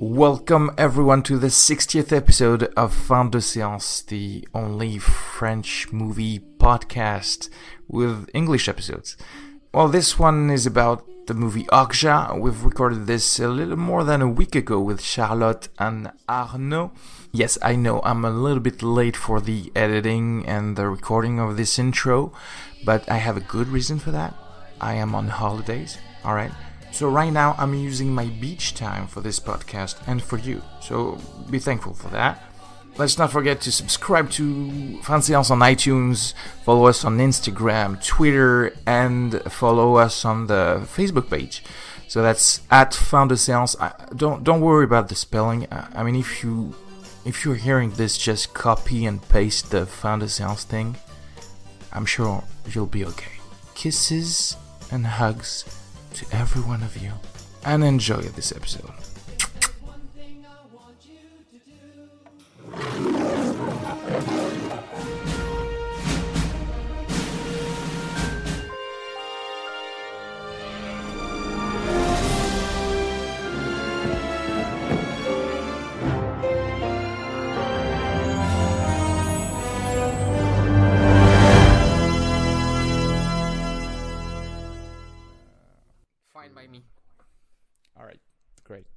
Welcome everyone to the 60th episode of Fin de Séance, the only French movie podcast with English episodes. Well, this one is about the movie Okja. We've recorded this a little more than a week ago with Charlotte and Arnaud. Yes, I know I'm a little bit late for the editing and the recording of this intro, but I have a good reason for that. I am on holidays, alright? So right now I'm using my beach time for this podcast and for you. So be thankful for that. Let's not forget to subscribe to de on iTunes, follow us on Instagram, Twitter, and follow us on the Facebook page. So that's at Fin de Séance. I, don't don't worry about the spelling. I, I mean, if you if you're hearing this, just copy and paste the Fin de Séance thing. I'm sure you'll be okay. Kisses and hugs to every one of you, and enjoy this episode.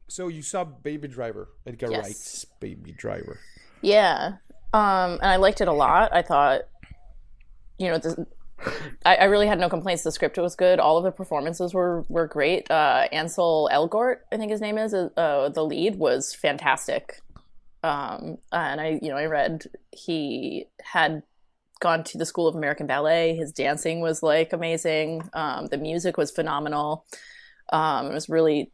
So you saw Baby Driver, Edgar Yes. Wright's Baby Driver. Yeah. Um, and I liked it a lot. I thought, you know, the, I, I really had no complaints. The script was good. All of the performances were were great. Uh, Ansel Elgort, I think his name is, uh, the lead was fantastic. Um, and I, you know, I read he had gone to the School of American Ballet. His dancing was like amazing. Um, the music was phenomenal. Um, it was really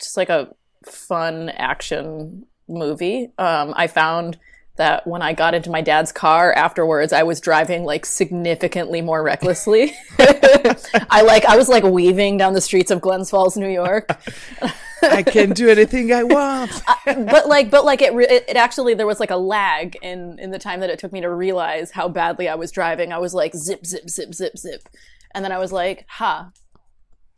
just like a fun action movie. Um, I found that when I got into my dad's car afterwards, I was driving like significantly more recklessly. I like I was like weaving down the streets of Glens Falls, New York. I can do anything I want. but like but like it, it it actually there was like a lag in in the time that it took me to realize how badly I was driving. I was like zip zip zip zip zip. And then I was like, "Ha.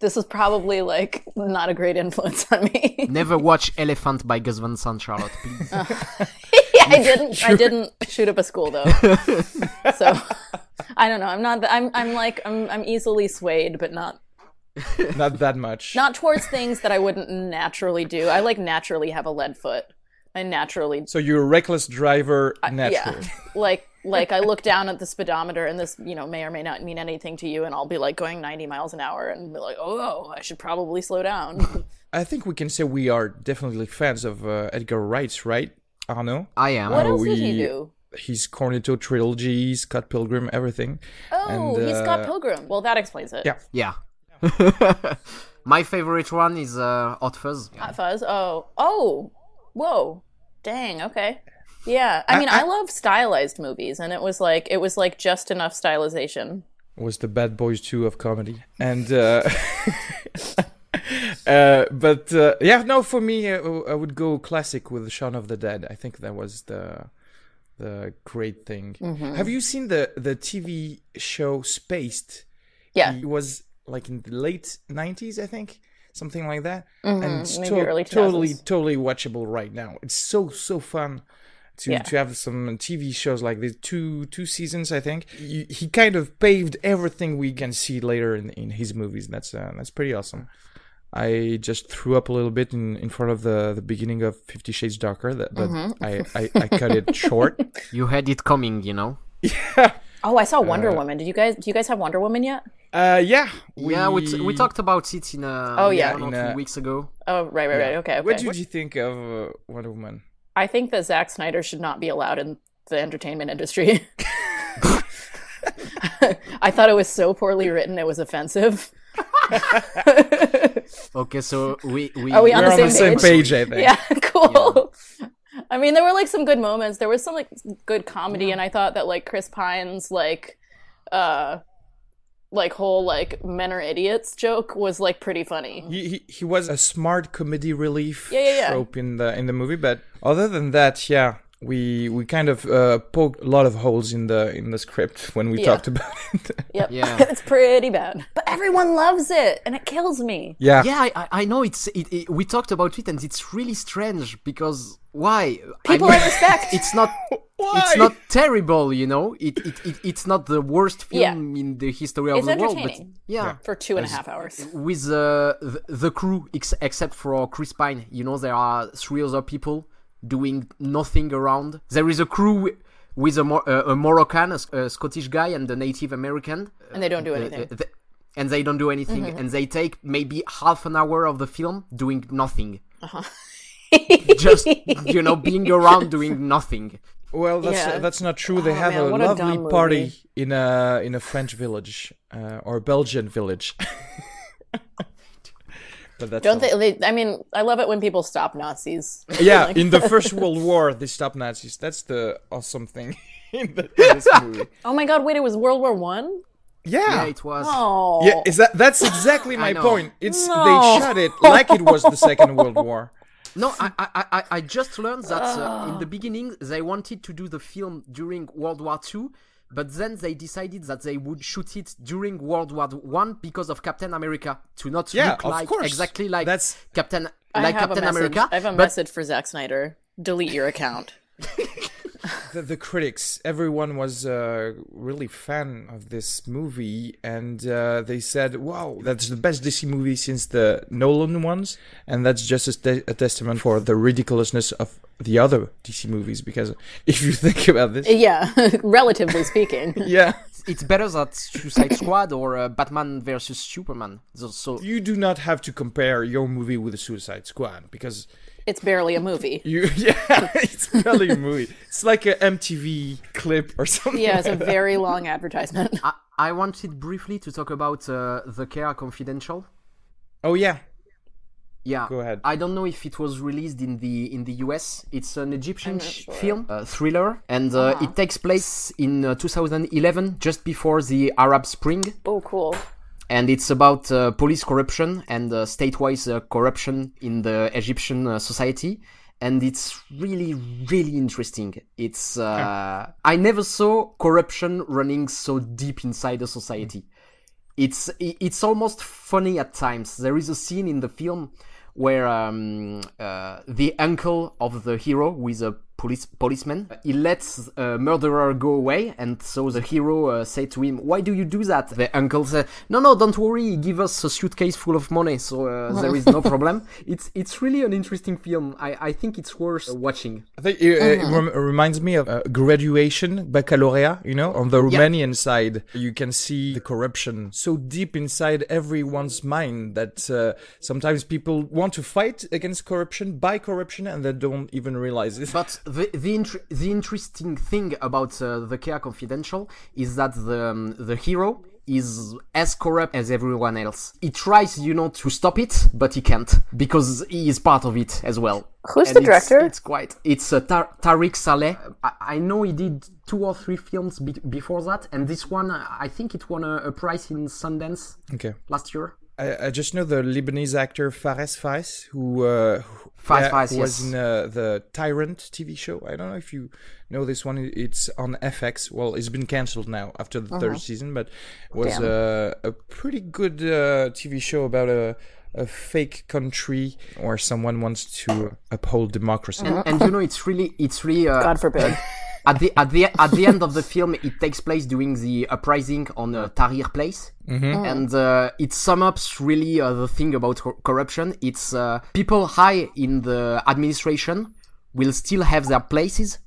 This is probably like not a great influence on me." Never watch Elephant by Gus Van Sant, Charlotte, please. Uh, yeah, I didn't. I didn't shoot up a school though. so I don't know. I'm not. I'm. I'm like. I'm. I'm easily swayed, but not Not that much. not towards things that I wouldn't naturally do. I like naturally have a lead foot. I naturally. So you're a reckless driver Yeah. naturally. Like like I look down at the speedometer, and this you know may or may not mean anything to you, and I'll be like going 90 miles an hour, and be like, oh, I should probably slow down. I think we can say we are definitely fans of uh, Edgar Wright's, right? Arnaud? I am. what Oh, else did he we- do? His Cornetto trilogy, Scott Pilgrim, everything. Oh, and, he's uh, Scott Pilgrim. Well, that explains it. Yeah. Yeah. My favorite one is uh, Hot Fuzz. Hot Fuzz. Oh, oh, whoa, dang. Okay, yeah. I mean, I, love stylized movies, and it was like it was like just enough stylization. was the Bad Boys 2 of comedy. And uh, uh but uh, yeah, no for me uh, I would go classic with Shaun of the Dead. I think that was the the great thing. Mm-hmm. Have you seen the the TV show Spaced? Yeah, It was like in the late 90s, I think. Something like that. Mhm, And it's to- totally totally watchable right now. It's so so fun to, Yeah. to have some TV shows like the Two two seasons, I think. He, he kind of paved everything we can see later in, in his movies. That's uh, that's pretty awesome. I just threw up a little bit in, in front of the, the beginning of Fifty Shades Darker, that, but Mm-hmm. I, I, I cut it short. You had it coming, you know. yeah Oh, I saw Wonder Woman. Did you guys? Do you guys have Wonder Woman yet? Uh, yeah, yeah, we, t- we talked about it in uh, Oh, yeah. one or In, two uh, weeks ago. Oh, right, right, right. Okay, okay. What did you think of uh, Wonder Woman? I think that Zack Snyder should not be allowed in the entertainment industry. I thought it was so poorly written; it was offensive. Okay, so we we Are we on We're the on same the same page? page, I think. yeah cool i mean there were like some good moments there was some like good comedy and i thought that like chris pine's like uh like whole like men are idiots joke was like pretty funny He, he he was a smart comedy relief Yeah, yeah, yeah. trope in the in the movie, but other than that, yeah, we we kind of uh, poked a lot of holes in the in the script when we Yeah. talked about it. Yep. Yeah. it's pretty bad. But everyone loves it, and it kills me. yeah. Yeah, I, I- I know it's. It, it, we talked about it, and it's really strange because why? People I I respect. It's not. It's not terrible, you know. It, it, it it's not the worst Yeah. film in the history of It's the world, but entertaining. yeah. For two and a half hours. With uh, the, the crew, ex- except for Chris Pine, you know, there are three other people doing nothing around. There is a crew with a, Mor- uh, a Moroccan, a, S- a Scottish guy, and a Native American. And they don't do Uh, anything. uh, th- and they don't do anything, and they take maybe half an hour of the film doing nothing. Just you know, being around doing nothing. Well, that's Yeah. that's not true. They Oh, have man, a what a lovely party movie. in a in a French village uh, or Belgian village. but that's Don't all. they, they? I mean, I love it when people stop Nazis. Yeah, Like- in the First World War, they stopped Nazis. That's the awesome thing in, the, in this movie. Oh my God! Wait, it was World War One. Yeah, Yeah. it was. Oh, Yeah, is that that's exactly my point. It's No. they shot it like it was the Second World War. No, I, I, I, I just learned that uh, in the beginning they wanted to do the film during World War Two, but then they decided that they would shoot it during World War One because of Captain America to not Yeah, look like course. exactly like That's- Captain I like have Captain a. America. I have a but message for Zack Snyder. Delete your account. The, the critics, everyone was uh, really fan of this movie, and uh, they said, "Wow, that's the best DC movie since the Nolan ones," and that's just a, te- a testament for the ridiculousness of the other DC movies. Because if you think about this, Yeah, relatively speaking. yeah, it's better than Suicide Squad or uh, Batman versus Superman. So, so you do not have to compare your movie with the Suicide Squad because It's barely a movie. you, yeah, it's really a movie. It's like a MTV clip or something. Yeah, it's a like that. very long advertisement. I, I wanted briefly to talk about uh, the Caire Confidential. Oh yeah, Yeah, Go ahead. I don't know if it was released in the in the US. It's an Egyptian sure. film, uh, thriller, and uh, it takes place in uh, 2011, just before the Arab Spring, oh, cool. And it's about uh, police corruption and uh, state-wise uh, corruption in the Egyptian uh, society. And it's really, really interesting. It's uh, I never saw corruption running so deep inside a society it's it's almost funny at times. There is a scene in the film where um, uh, the uncle of the hero, is a police policeman, he lets a murderer go away, and so the hero uh, said to him, "Why do you do that?" The uncle said, "No, no, don't worry. Give us a suitcase full of money, so uh, there is no problem." It's it's really an interesting film. I I think it's worth watching. I think it, it rem- reminds me of uh, graduation, baccalaureate. You know, on the Romanian side, you can see the corruption so deep inside everyone's mind that uh, sometimes people want to fight against corruption by corruption and they don't even realize it. But the the, inter- the interesting thing about uh, the Caire Confidential is that the um, the hero is as corrupt as everyone else. He tries, you know, to stop it, but he can't because he is part of it as well. Who's And the it's- director? It's quite. It's uh, Tar- Tarik Saleh. I-, I know he did two or three films be- before that, and this one, I think it won a, a prize in Sundance Okay. last year. I, I just know the Lebanese actor Fares Fares, who, uh, who, Fares Fares, was yes. in uh, the Tyrant TV show. I don't know if you know this one. It's on FX. Well, it's been cancelled now after the third season, but it was uh, a pretty good uh, TV show about a, a fake country where someone wants to uphold democracy. And you know, it's really, it's really. Uh, God forbid. at the at the at the end of the film, it takes place during the uprising on uh, Tahrir Place, and uh, it sums up really uh, the thing about cor- corruption. It's uh, people high in the administration will still have their places,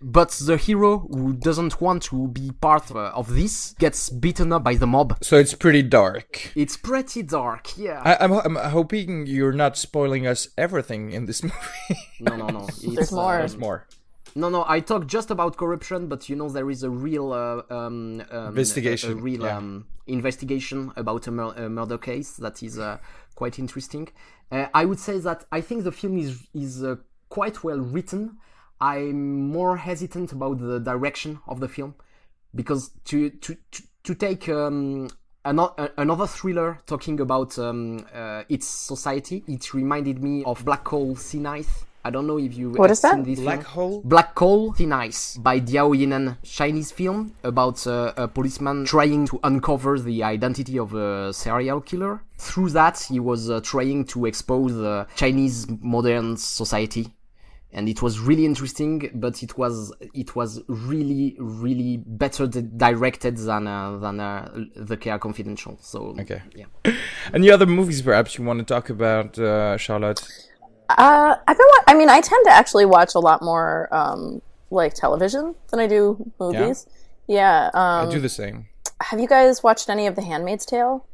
but the hero who doesn't want to be part uh, of this gets beaten up by the mob. So it's pretty dark. It's pretty dark, yeah. I, I'm, I'm hoping you're not spoiling us everything in this movie. no, no, no. It's, There's more. uh, There's more. No, no, I talk just about corruption, but you know there is a real uh, um, um, Investigation, a, a real yeah. um, investigation about a, mur- a murder case that is uh, quite interesting. Uh, I would say that I think the film is is uh, quite well written. I'm more hesitant about the direction of the film because to to to, to take um, another another thriller talking about um, uh, its society, it reminded me of Black Coal Thin Ice I don't know if you What have is that? seen this Black film. Hole. Black Coal Thin Ice by Diao Yinan, Chinese film about uh, a policeman trying to uncover the identity of a serial killer. Through that, he was uh, trying to expose the Chinese modern society. And it was really interesting, but it was it was really really better di- directed than uh, than uh, the Caire Confidential. So Okay. yeah. Any other movies perhaps you want to talk about, uh, Charlotte? Uh, I've been. Wa- I mean, I tend to actually watch a lot more um, like television than I do movies. Yeah. um, I do the same. have you guys watched any of The Handmaid's Tale?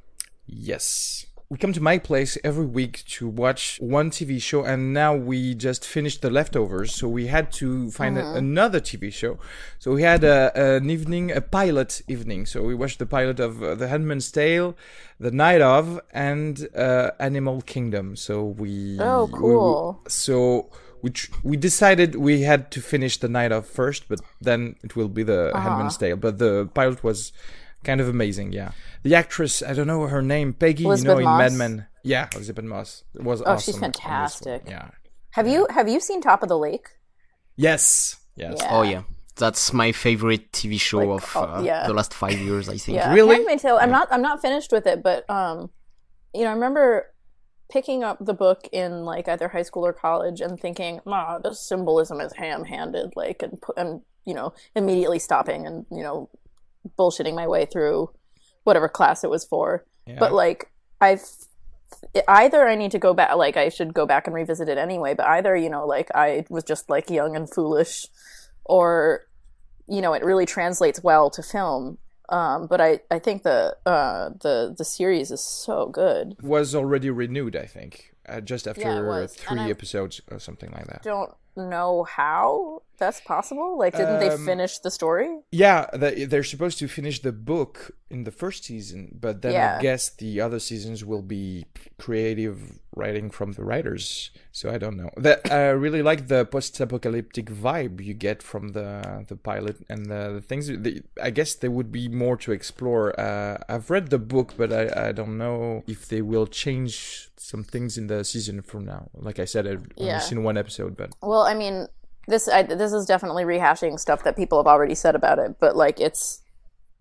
Yes. We come to my place every week to watch one TV show, and now we just finished The Leftovers, so we had to find a- another TV show. So we had a, an evening, a pilot evening. So we watched the pilot of uh, The Handmaid's Tale, The Night of, and uh, Animal Kingdom. So we. Oh, we- we- cool. so we tr- we decided we had to finish The Night of first, but then it will be The Uh-huh. Handmaid's Tale. But the pilot was kind of amazing, yeah. The actress, I don't know her name, Peggy, Elizabeth you know, in Moss? Mad Men. Yeah, Elisabeth Moss. It was Oh, awesome. she's in this fantastic. Yeah. Have you Have you seen Top of the Lake? Yes. Yes. Yeah. Oh yeah, that's my favorite TV show Like, of oh, uh, yeah. the last five years. I think. Yeah, Really? Tale. I'm not. I'm not finished with it, but um, you know, I remember picking up the book in like either high school or college and thinking, "Ah, the symbolism is ham-handed," like, and pu- and you know, immediately stopping and you know, bullshitting my way through whatever class it was for. Yeah. But like, I've either I need to go back, like, I should go back and revisit it anyway. But either you know, like, I was just like young and foolish, or you know, it really translates well to film. Um, but I, I think the uh, the the series is so good. was already renewed, I think, uh, just after Yeah, was. And three I- episodes or something like that. Don't know how that's possible. Like, didn't they Um, finish the story? Yeah, they're supposed to finish the book in the first season, but then Yeah. I guess the other seasons will be creative writing from the writers. So I don't know. That I really like the post-apocalyptic vibe you get from the the pilot and the, the things. The, I guess there would be more to explore. Uh, I've read the book, but I, I don't know if they will change some things in the season from now. Like I said, I've only seen one episode, but Well, I mean, this I, this is definitely rehashing stuff that people have already said about it. But like, it's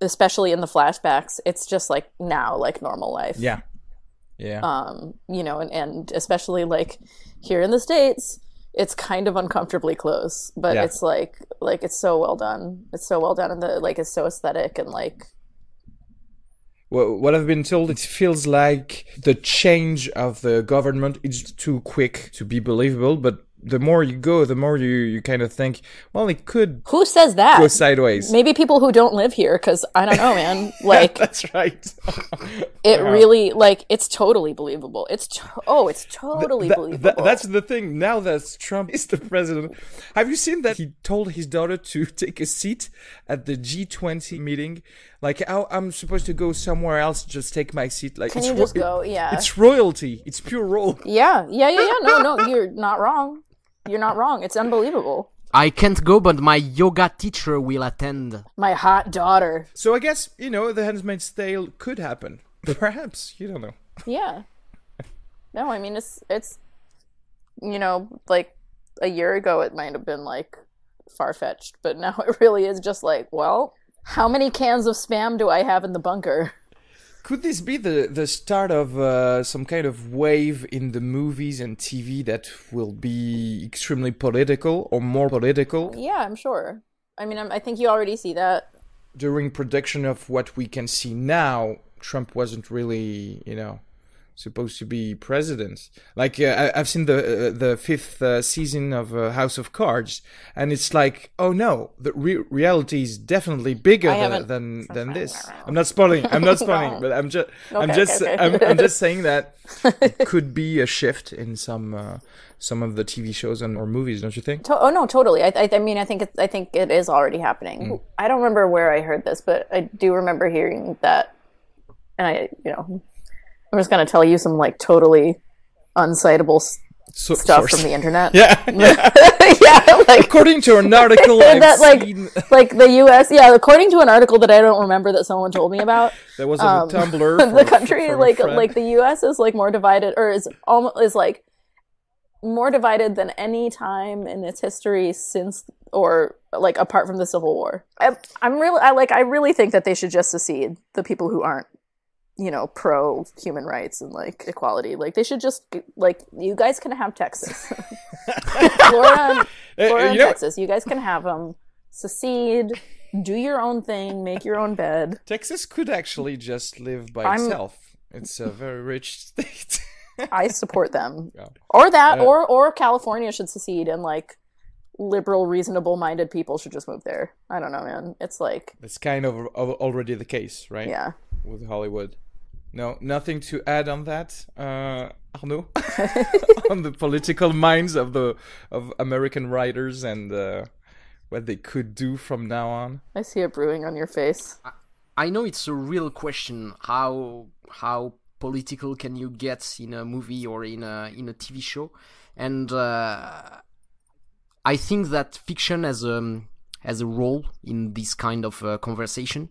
especially in the flashbacks, it's just like now, like normal life. yeah, yeah. um you know and, and especially like here in the states it's kind of uncomfortably close but Yeah. it's like like it's so well done it's so well done and the like it's so aesthetic and like Well, what I've been told, it feels like the change of the government is too quick to be believable. But the more you go, the more you, you kind of think, well, it could who says that go sideways. maybe people who don't live here because i don't know man like That's right. it really like it's totally believable it's to- oh it's totally believable that- that's the thing. Now that Trump is the president, have you seen that he told his daughter to take a seat at the G20 meeting? Like, I'm supposed to go somewhere else, just take my seat. Like, can it's you ro- just go yeah It's royalty. It's pure royalty. yeah yeah yeah yeah no no you're not wrong you're not wrong it's unbelievable I can't go, but my yoga teacher will attend. my hot daughter So I guess you know the Handmaid's Tale could happen. Perhaps you don't know. Yeah. No, I mean it's it's you know, like a year ago it might have been like far fetched, but now it really is just like, well, how many cans of spam do I have in the bunker? Could this be the the start of uh, some kind of wave in the movies and TV that will be extremely political or more political Yeah, I'm sure. I mean, I'm, I think you already see that. during production of what we can see now? Trump wasn't really, you know, supposed to be president. Like uh, I, I've seen the uh, the fifth uh, season of uh, House of Cards, and it's like, oh no, the re- reality is definitely bigger than than, than this. I'm not spoiling. I'm not spoiling, but I'm just I'm just okay, okay. I'm, I'm just saying that it could be a shift in some uh, some of the TV shows and or movies, don't you think? To- oh no, totally. I, I, I mean, I think it's, I think it is already happening. I don't remember where I heard this, but I do remember hearing that. And I, you know, I'm just gonna tell you some like totally uncitable s- So, stuff source. from the internet. yeah, yeah. yeah, like According to an article that like seen, like the U.S. Yeah, according to an article that I don't remember that someone told me about, there was a Tumblr. um, the country a like like the U.S. is like more divided or is almost is like more divided than any time in its history since or like apart from the Civil War. I, I'm really I like I really think that they should just secede the people who aren't you know pro human rights and like equality. Like they should just like you guys can have texas. Florida, florida you know- texas. You guys can have them secede. Do your own thing. Make your own bed. Texas could actually just live by I'm- itself. It's a very rich state. i support them. Yeah. or that Uh, or or california should secede and like liberal reasonable minded people should just move there. I don't know man. It's like it's kind of al- already the case, right? yeah. With Hollywood. No, nothing to add on that, uh, Arnaud. on the political minds of the of American writers and uh, what they could do from now on. i see a brewing on your face I know it's a real question how how political can you get in a movie or in a in a TV show, and uh, I think that fiction has a has a role in this kind of uh, conversation.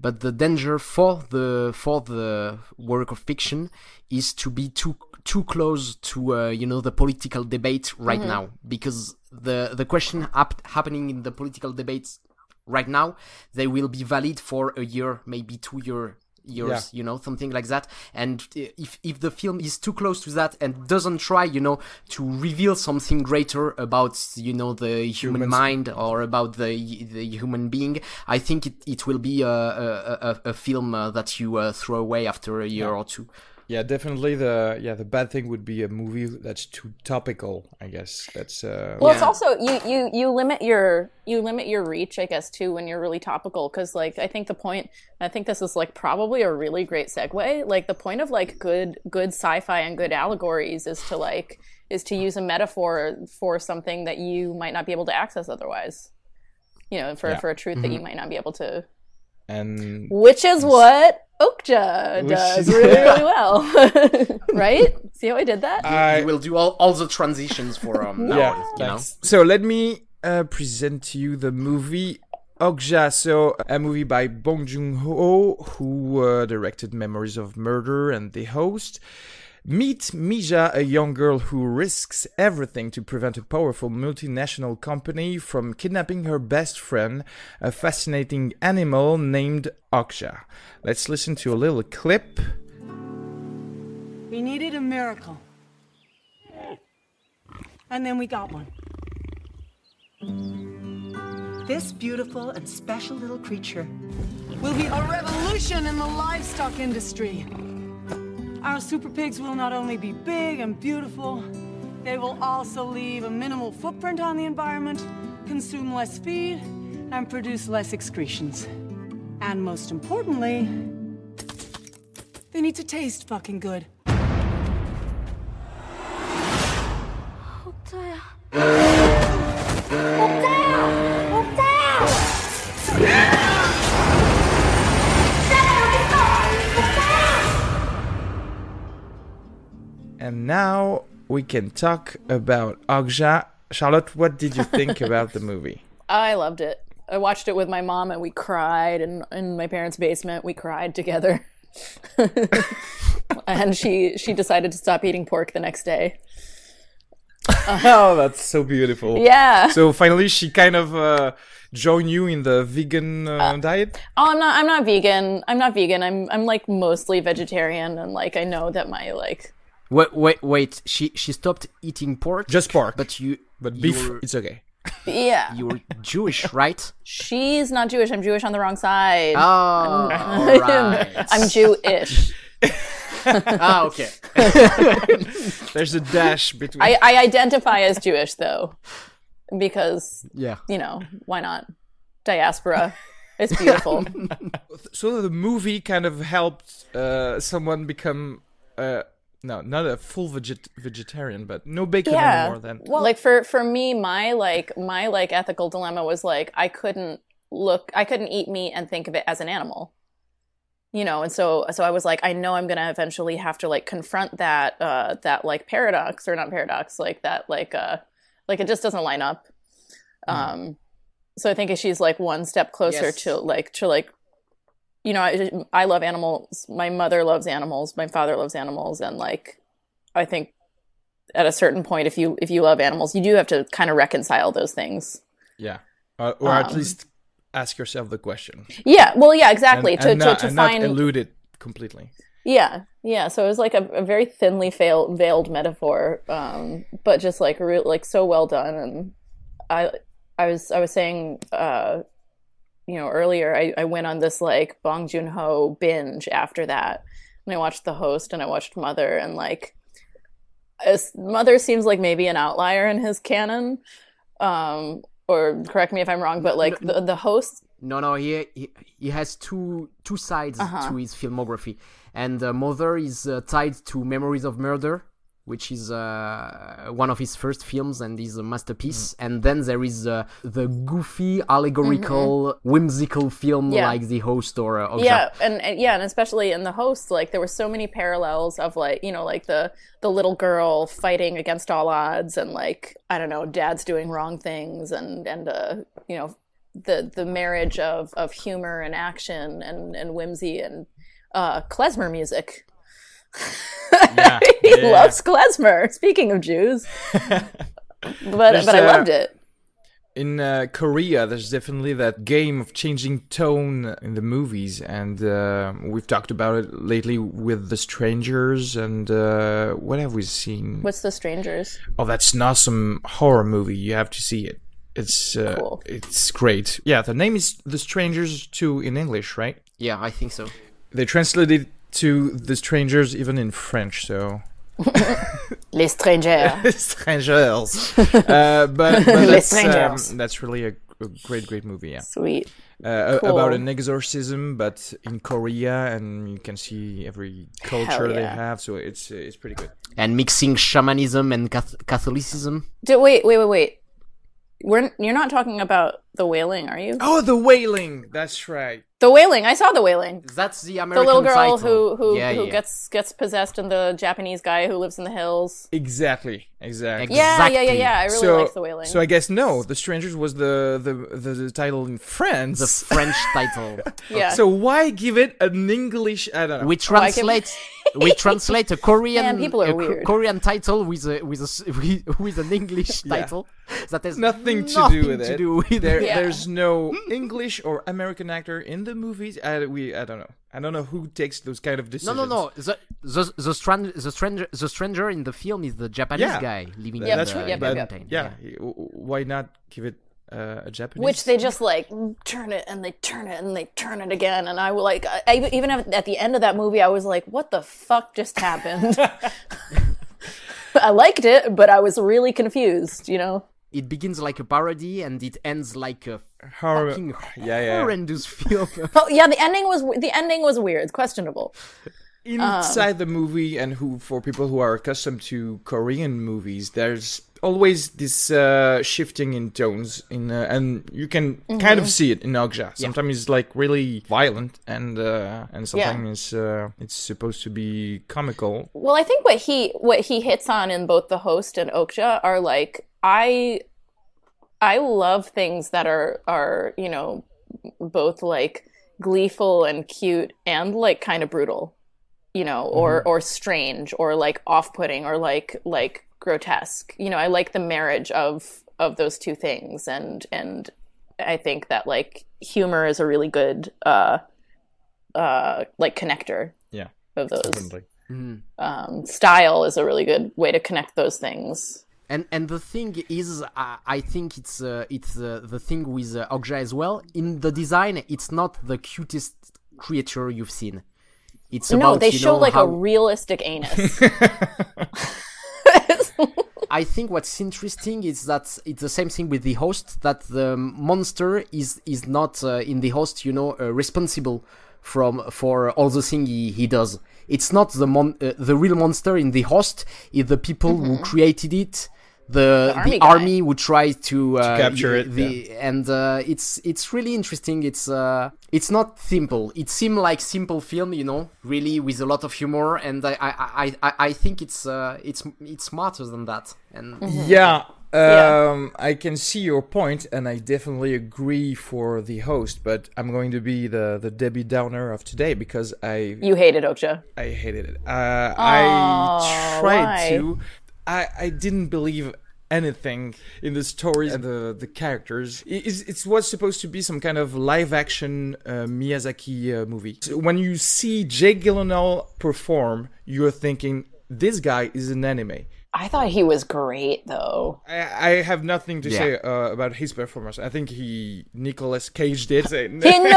But the danger for the for the work of fiction is to be too too close to uh, you know the political debate right now. Because the the question hap- happening in the political debates right now they will be valid for a year maybe two year years you know something like that. And if if the film is too close to that and doesn't try you know to reveal something greater about you know the human mind or about the the human being i think it, it will be a a, a, a film uh, that you uh, throw away after a year or two Yeah, definitely. The yeah, the bad thing would be a movie that's too topical. I guess that's uh, Well, it's also you you you limit your you limit your reach, I guess, too, when you're really topical. Because like I think the point, I think this is like probably a really great segue. Like the point of like good good sci-fi and good allegories is to like is to use a metaphor for something that you might not be able to access otherwise. You know, for Yeah. for a truth that you might not be able to. And Which is what Okja does is- really really well, right? See how I did that? I will do all, all the transitions for um now yeah. you know thanks. So let me uh, present to you the movie Okja. So a movie by Bong Joon Ho, who uh, directed Memories of Murder and The Host. Meet Mija, a young girl who risks everything to prevent a powerful multinational company from kidnapping her best friend, a fascinating animal named Okja. Let's listen to a little clip. We needed a miracle. And then we got one. This beautiful and special little creature will be a revolution in the livestock industry. Our super pigs will not only be big and beautiful, they will also leave a minimal footprint on the environment, consume less feed, and produce less excretions. And most importantly, they need to taste fucking good. Oh, And now we can talk about Okja. Charlotte, what did you think about the movie? I loved it. I watched it with my mom and we cried and in my parents' basement we cried together. and she she decided to stop eating pork the next day. oh, that's so beautiful. Yeah. So finally, she kind of uh, joined you in the vegan uh, diet. Oh, I'm not I'm not vegan. I'm not vegan. I'm I'm like mostly vegetarian and like I know that my like wait wait wait she she stopped eating pork Just pork, but you but beef, you're- it's okay. yeah. you're jewish right She's not Jewish. I'm Jewish on the wrong side. oh all right I'm Jewish. ah okay There's a dash between. I, I identify as Jewish though. Because, yeah you know, why not? Diaspora. It's beautiful. so the movie kind of helped uh, someone become. Uh, no, not a full veget- vegetarian, but no bacon anymore. Then well, like for for me, my like my like ethical dilemma was like I couldn't look, I couldn't eat meat and think of it as an animal. You know, and so so I was like, I know I'm gonna eventually have to like confront that uh that like paradox or not paradox, like that like uh like it just doesn't line up. Um so I think she's like one step closer Yes. to like to like you know, I, I love animals. My mother loves animals. My father loves animals, and like, I think at a certain point, if you if you love animals, you do have to kind of reconcile those things. Yeah, uh, or at Um, least ask yourself the question. Yeah, well, yeah, exactly. and, to and to, not, to and find not elude it completely. Yeah, yeah. So it was like a, a very thinly veiled, veiled metaphor, um, but just like real, like so well done. And I, I was, I was saying, uh, you know, earlier, I, I went on this like Bong Joon Ho binge after that, and I watched The Host and I watched Mother, and like, as Mother seems like maybe an outlier in his canon, um, or correct me if I'm wrong, but like the the Host No, no, he he, he has two two sides Uh-huh. to his filmography, and uh, Mother is uh, tied to Memories of Murder, which is uh, one of his first films and is a masterpiece. And then there is uh, the goofy, allegorical, whimsical film Mm-hmm. Yeah. like The Host or uh, yeah and, and yeah and especially in the host like there were so many parallels of like you know like the the little girl fighting against all odds and like i don't know dad's doing wrong things and and uh you know the the marriage of of humor and action and and whimsy and uh klezmer music Yeah, he yeah. loves klezmer speaking of jews but There's, but i uh, loved it In uh, Korea, there's definitely that game of changing tone in the movies, and uh, we've talked about it lately with The Strangers. And uh, what have we seen? what's the strangers Oh, that's an awesome horror movie. You have to see it. It's uh, Cool. it's great. Yeah, the name is The Strangers too in English, right? yeah, I think so. They translated it to The Strangers even in French, so les strangers strangers. uh, but but Les that's, um, that's really a, a great, great movie. Yeah, sweet uh, a- about an exorcism, but in Korea, and you can see every culture they have. So it's uh, it's pretty good. And mixing shamanism and Catholicism. Did, wait, wait, wait, wait. We're you're not talking about the wailing, are you? Oh, the wailing. That's right. The wailing. I saw the wailing. That's the American. The little girl title. who who, yeah, who yeah. gets gets possessed, and the Japanese guy who lives in the hills. Exactly. Exactly. Yeah, yeah, yeah, yeah. I really so, liked the wailing. so I guess no, The Strangers was the the the, the title in France. the French title. yeah. So why give it an English? I don't know. We I can- translate we translate a Korean Man, people are a weird. Korean title with a with a s- with, with an English title that has nothing to do with to it. do with there. Yeah. There's no English or American actor in the movies. I, we, I don't know. I don't know who takes those kind of No, decisions. no, no. The the the, stran- the stranger the stranger in the film is the Japanese Yeah. guy living Yep, in That's the, right. yep, in the yep. mountain. yeah, y- w- why not give it uh, a Japanese? Which they just like turn it and they turn it and they turn it again, and I was like, I, I- even at at the end of that movie, I was like, what the fuck just happened? I liked it, but I was really confused. You know. It begins like a parody and it ends like a Horror- fucking yeah, yeah. horrendous film. Oh yeah, the ending was the ending was weird, questionable. inside the movie and who for people who are accustomed to Korean movies there's always this uh, shifting in tones in uh, and you can kind of see it in Okja sometimes it's like really violent and uh, and sometimes it's uh, it's supposed to be comical. Well, I think what he what he hits on in both the host and Okja are like I I love things that are are you know both like gleeful and cute and like kind of brutal, you know, or or strange or like off putting or like like grotesque. You know, I like the marriage of of those two things and and I think that like humor is a really good uh uh like connector yeah of those definitely um, style is a really good way to connect those things. And and the thing is, uh, I think it's uh, it's uh, the thing with uh, Okja as well. In the design, it's not the cutest creature you've seen. It's no, about they you show know, like how, a realistic anus. I think what's interesting is that it's the same thing with the host. That the monster is is not uh, in the host, you know, uh, responsible from for all the thing he, he does. It's not the mon uh, the real monster in the host. It's the people who created it. The army the army who try to, uh, capture it, The, And uh, it's it's really interesting. It's uh it's not simple. It seemed like simple film, you know, really with a lot of humor. And I I, I, I I think it's uh it's it's smarter than that. And yeah Yeah. um, I can see your point, and I definitely agree for the host. But I'm going to be the the Debbie Downer of today because I you hated Okja. I hated it. Uh, I tried why? to. I I didn't believe anything in the stories and the the characters. It, it was supposed to be some kind of live action uh, Miyazaki uh, movie. So when you see Jake Gyllenhaal perform, you're thinking this guy is an anime. I thought he was great though. I, I have nothing to Yeah. say uh, about his performance. I think he Nicolas Cage did. Say, He no, no.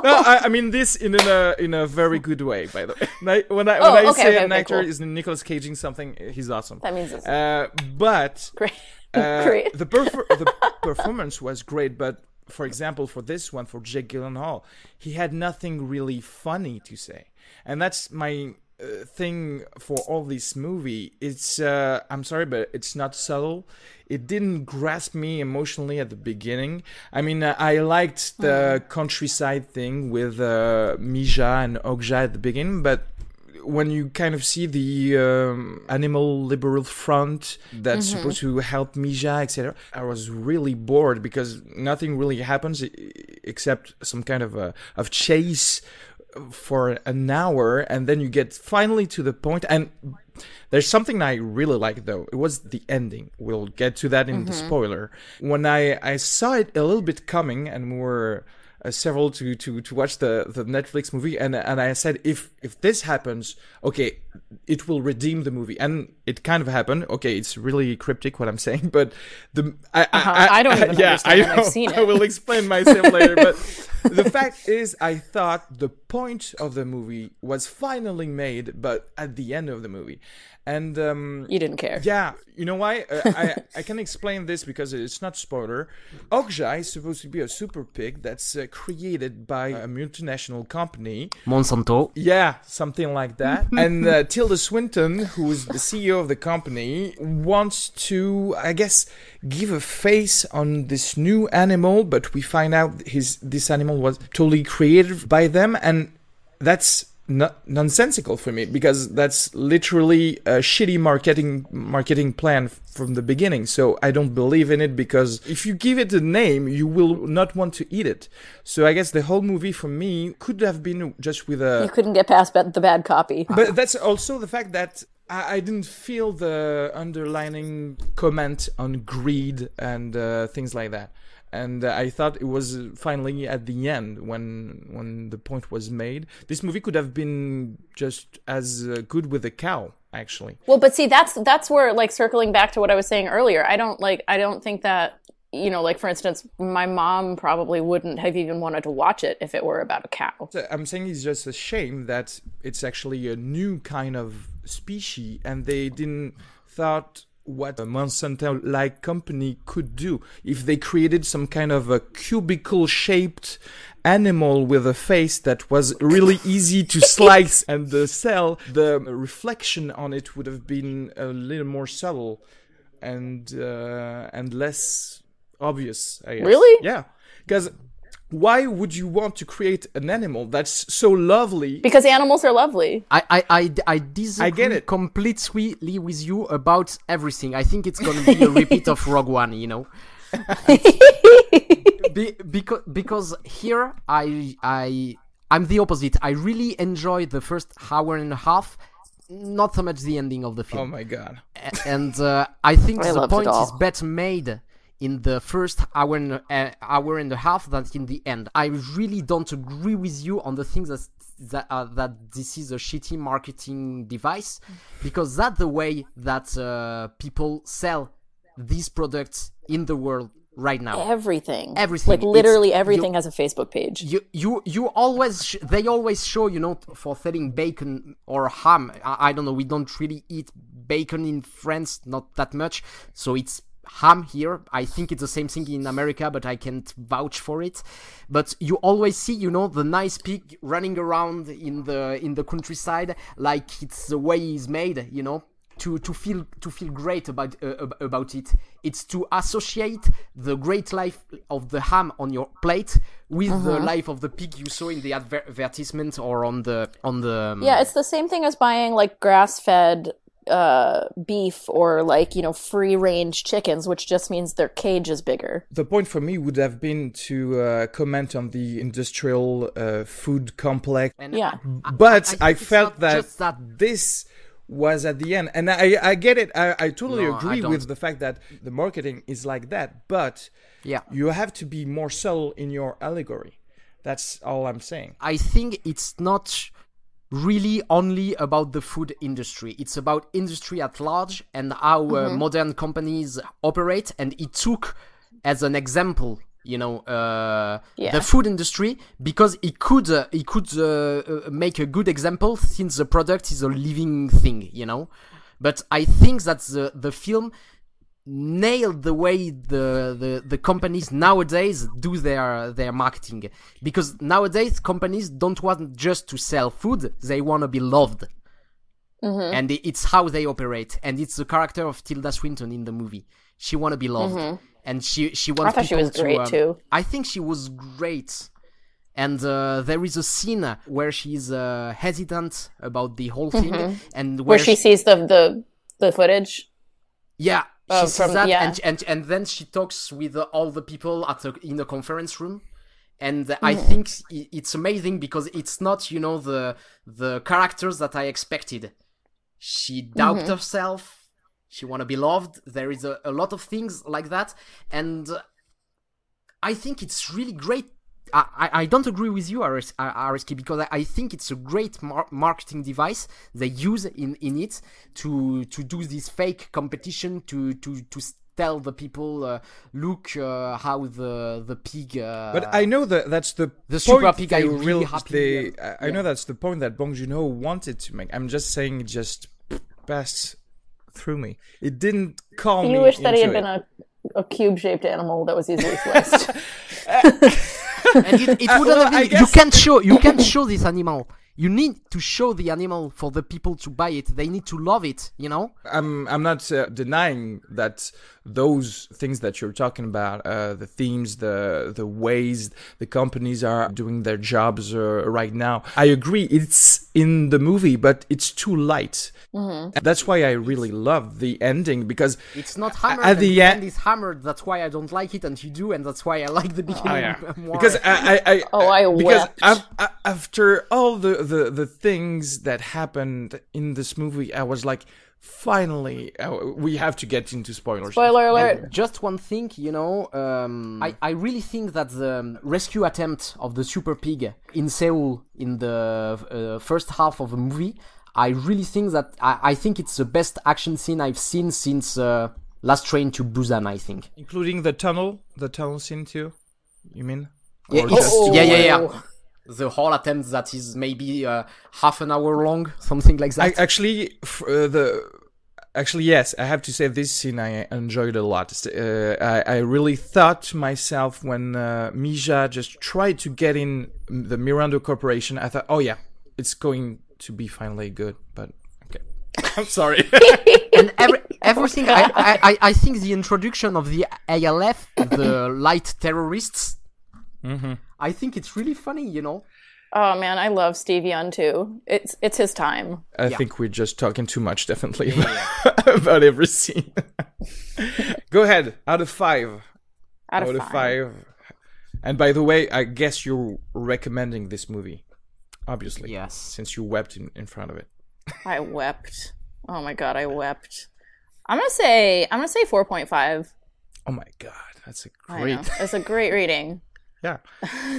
I, I mean this in a in a very good way. By the way, Like, when I Oh, when I okay, say okay, an okay, actor cool. is Nicholas Caging something, he's awesome. That means it's Uh, but great. uh, great. the perfor- the performance was great, but for example, for this one, for Jake Gyllenhaal, he had nothing really funny to say, and that's my thing for all this movie. It's uh, I'm sorry, but it's not subtle. It didn't grasp me emotionally at the beginning. I mean, uh, I liked the countryside thing with uh, Mija and Okja at the beginning, but when you kind of see the um, animal liberal front that's supposed to help Mija, etc., I was really bored because nothing really happens except some kind of a of chase for an hour, and then you get finally to the point. And there's something I really like though. It was the ending. We'll get to that in the mm-hmm. spoiler. When I I saw it a little bit coming, and we were uh, several to, to to watch the the Netflix movie, and and I said if if this happens, okay, it will redeem the movie, and it kind of happened. Okay, it's really cryptic what I'm saying, but the I Uh-huh. I don't even yeah, I it. I've know. seen I will explain myself later, but the fact is, I thought the point of the movie was finally made, but at the end of the movie, and um, You didn't care. yeah, you know why? Uh, I I can explain this because it's not spoiler. Okja is supposed to be a super pig that's uh, created by a multinational company. Monsanto. Yeah, something like that. and uh, Tilda Swinton, who is the CEO of the company, wants to, I guess, give a face on this new animal. But we find out his this animal was totally created by them, and that's no- nonsensical for me because that's literally a shitty marketing marketing plan f- from the beginning. So I don't believe in it because if you give it a name, you will not want to eat it. So I guess the whole movie for me could have been just with a You couldn't get past the bad copy. but that's also the fact that I, I didn't feel the underlining comment on greed and uh, things like that. And uh, I thought it was finally at the end when when the point was made. This movie could have been just as uh, good with a cow, actually. Well, but see, that's that's where like circling back to what I was saying earlier. I don't like. I don't think that you know, like for instance, my mom probably wouldn't have even wanted to watch it if it were about a cow. I'm saying it's just a shame that it's actually a new kind of species, and they didn't thought what a Monsanto-like company could do if they created some kind of a cubicle-shaped animal with a face that was really easy to slice and the cell, the reflection on it would have been a little more subtle and uh, and less obvious. I guess. Really? Yeah, because why would you want to create an animal that's so lovely? Because animals are lovely. I, I, I, I disagree I get it. completely with you about everything. I think it's gonna be a repeat of Rogue One, you know. Be, because because here I I I'm the opposite. I really enjoy the first hour and a half, not so much the ending of the film. Oh my god! A- and uh, I think I the point is better made in the first hour and uh, hour and a half than in the end. I really don't agree with you on the things that that, uh, that this is a shitty marketing device because that's the way that uh, people sell these products in the world right now. Everything. Everything. Like It's- literally everything you- has a Facebook page. you you you always sh- they always show you know for selling bacon or ham I, I don't know we don't really eat bacon in france not that much so it's ham here. I think it's the same thing in america but i can't vouch for it. But you always see you know the nice pig running around in the in the countryside like it's the way he's made you know to to feel to feel great about uh, about it. It's to associate the great life of the ham on your plate with the Uh-huh. life of the pig you saw in the adver- advertisement or on the on the um, Yeah, it's the same thing as buying like grass-fed uh, beef or like you know free-range chickens, which just means their cage is bigger. The point for me would have been to uh, comment on the industrial uh, food complex, and Yeah. but think I, it's felt that, just that this was at the end. And I, I get it. I, I totally No, agree don't. with the fact that the marketing is like that. But Yeah. you have to be more subtle in your allegory. That's all I'm saying. I think it's not really only about the food industry. It's about industry at large and how uh, modern companies operate. And it took as an example, you know, uh, Yeah. the food industry because it could uh, it could uh, uh, make a good example since the product is a living thing, you know. But I think that the the film nailed the way the, the, the companies nowadays do their their marketing. Because nowadays companies don't want just to sell food they want to be loved. And it's how they operate. And it's the character of tilda swinton in the movie. She want to be loved. And she she wants I thought she people was great, um, too. i think she was great. And uh, there is a scene where she's uh, hesitant about the whole thing and Where where, she sees the the the footage. yeah, she sees from- that, yeah. and, and and then she talks with all the people at a, in a conference room, and I Mm-hmm. think it's amazing because it's not you know the the characters that I expected. She doubt Mm-hmm. herself. She want to be loved. There is a, a lot of things like that, and I think it's really great. I, I I don't agree with you, RS, RSK, because I, I think it's a great mar- marketing device they use in, in it to to do this fake competition to to to tell the people, uh, look uh, how the the pig. Uh, But I know that that's the the point super pig they are really happy, They, yeah. I I know that's the point that Bong Joon-ho wanted to make. I'm just saying, it just passed through me. It didn't call me. You wish that he had into been a a cube shaped animal that was easily sliced. and it, it wouldn't well, have been, you can't show you can't show this animal. You need to show the animal for the people to buy it. They need to love it. You know. I'm I'm not uh, denying that those things that you're talking about, uh, the themes, the the ways the companies are doing their jobs uh, right now. I agree, it's in the movie, but it's too light. Mm-hmm. That's why I really love the ending because It's not hammered. at the the end- end is hammered. That's why I don't like it, and you do, and that's why I like the beginning Oh, more. because I, I, I Oh, I because wept. after all the, the the things that happened in this movie, I was like, finally, uh, we have to get into spoilers. Spoiler alert. just one thing, you know, um, I, I really think that the um, rescue attempt of the super pig in Seoul in the uh, first half of the movie, I really think that I, I think it's the best action scene I've seen since uh, Last Train to Busan. I think. including the tunnel, the tunnel scene too. You mean? Yeah, Or it's- just- yeah, yeah, yeah. The whole attempt that is maybe uh, half an hour long, something like I that. actually f- uh, the actually yes, I have to say this scene I enjoyed a lot. Uh, I I really thought to myself when uh, Mija just tried to get in the Mirando Corporation. I thought, oh yeah, it's going to be finally good. But okay, I'm sorry. and every, everything I, I, I- I think the introduction of the ALF, the light terrorists, I think it's really funny, you know. Oh man, I love Steve Yeun too. It's it's his time. I think we're just talking too much, definitely, about every scene. Go ahead. Out of five. Out of out five. of five. And by the way, I guess you're recommending this movie, obviously. Yes. Since you wept in, in front of it. I wept. Oh my god, I wept. I'm gonna say I'm gonna say four point five. Oh my god, that's a great, That's a great reading. Yeah,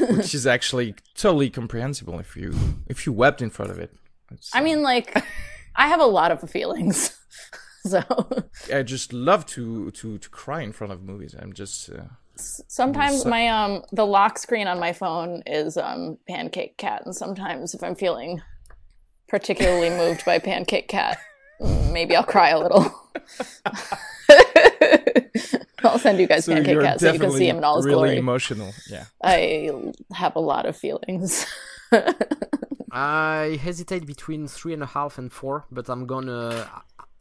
which is actually totally comprehensible if you if you wept in front of it. It's, I mean, like, I have a lot of feelings, so I just love to to to cry in front of movies. I'm just uh, sometimes my um the lock screen on my phone is um Pancake Cat, and sometimes if I'm feeling particularly moved by Pancake Cat, maybe I'll cry a little. I'll send you guys so Pancake you're so you can see him in all his really glory. emotional. Yeah. I have a lot of feelings. I hesitate between three and a half and four, but I'm gonna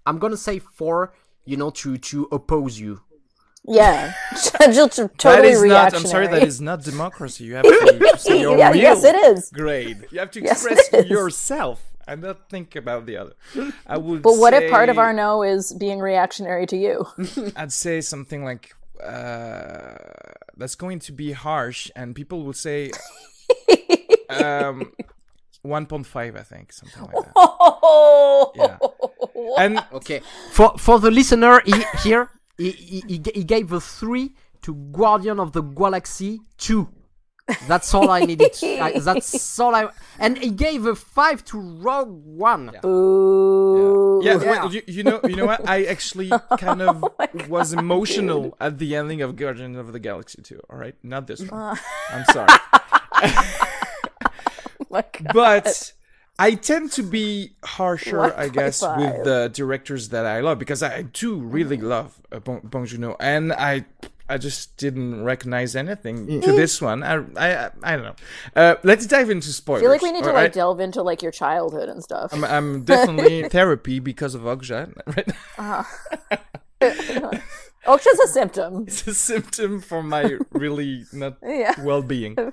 I'm gonna say four. You know, to to oppose you. yeah, just That totally is not. I'm sorry. That is not democracy. You have to, to say your yeah, real yes, it is. grade. You have to Yes, express is. yourself and not think about the other. I would. But what if part of our no is being reactionary to you? I'd say something like uh, that's going to be harsh, and people will say um, 1.5. I think something like that. Oh, Yeah. and Okay. For for the listener he, here, he, he, he he gave a three to Guardian of the Galaxy two. That's all I needed. I, that's all I. And he gave a five to Rogue One. Boo. yeah, Yeah. wait, you, you know, you know what? I actually kind of was emotional at the ending of Guardians of the Galaxy 2. All right, not this one. I'm sorry, My but I tend to be harsher, One I guess, point with the directors that I love because I do really love uh, Bong, Bong Joon-ho, and I. I just didn't recognize anything to this one. I, I, I don't know. Uh, let's dive into spoilers. I feel like we need to all like delve into like your childhood and stuff. I'm, I'm definitely in therapy because of Okja. Right? it's just a symptom. it's a symptom for my really not Yeah. well-being. Um,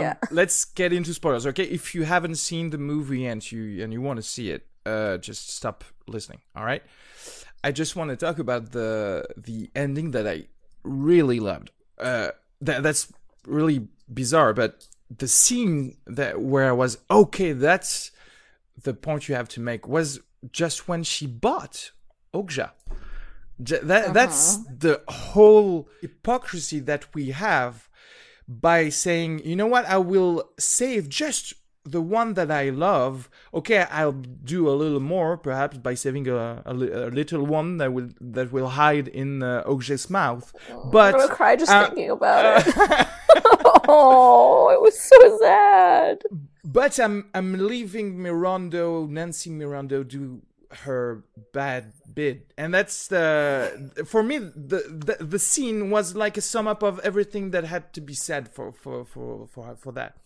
Yeah. Let's get into spoilers, okay? If you haven't seen the movie and you and you want to see it, uh, just stop listening. All right. I just want to talk about the the ending that I really loved. Uh, that that's really bizarre, but the scene that where I was okay, that's the point you have to make was just when she bought Okja. That that's the whole hypocrisy that we have by saying, you know what, I will save just the one that I love. Okay, I'll do a little more, perhaps by saving a, a, a little one that will that will hide in uh, Okja's mouth. But I'm gonna cry just uh, thinking about it. oh, it was so sad. But I'm I'm leaving Mirando, Nancy Mirando, do her bad bit, and that's the for me the, the the scene was like a sum up of everything that had to be said for for for for, for that,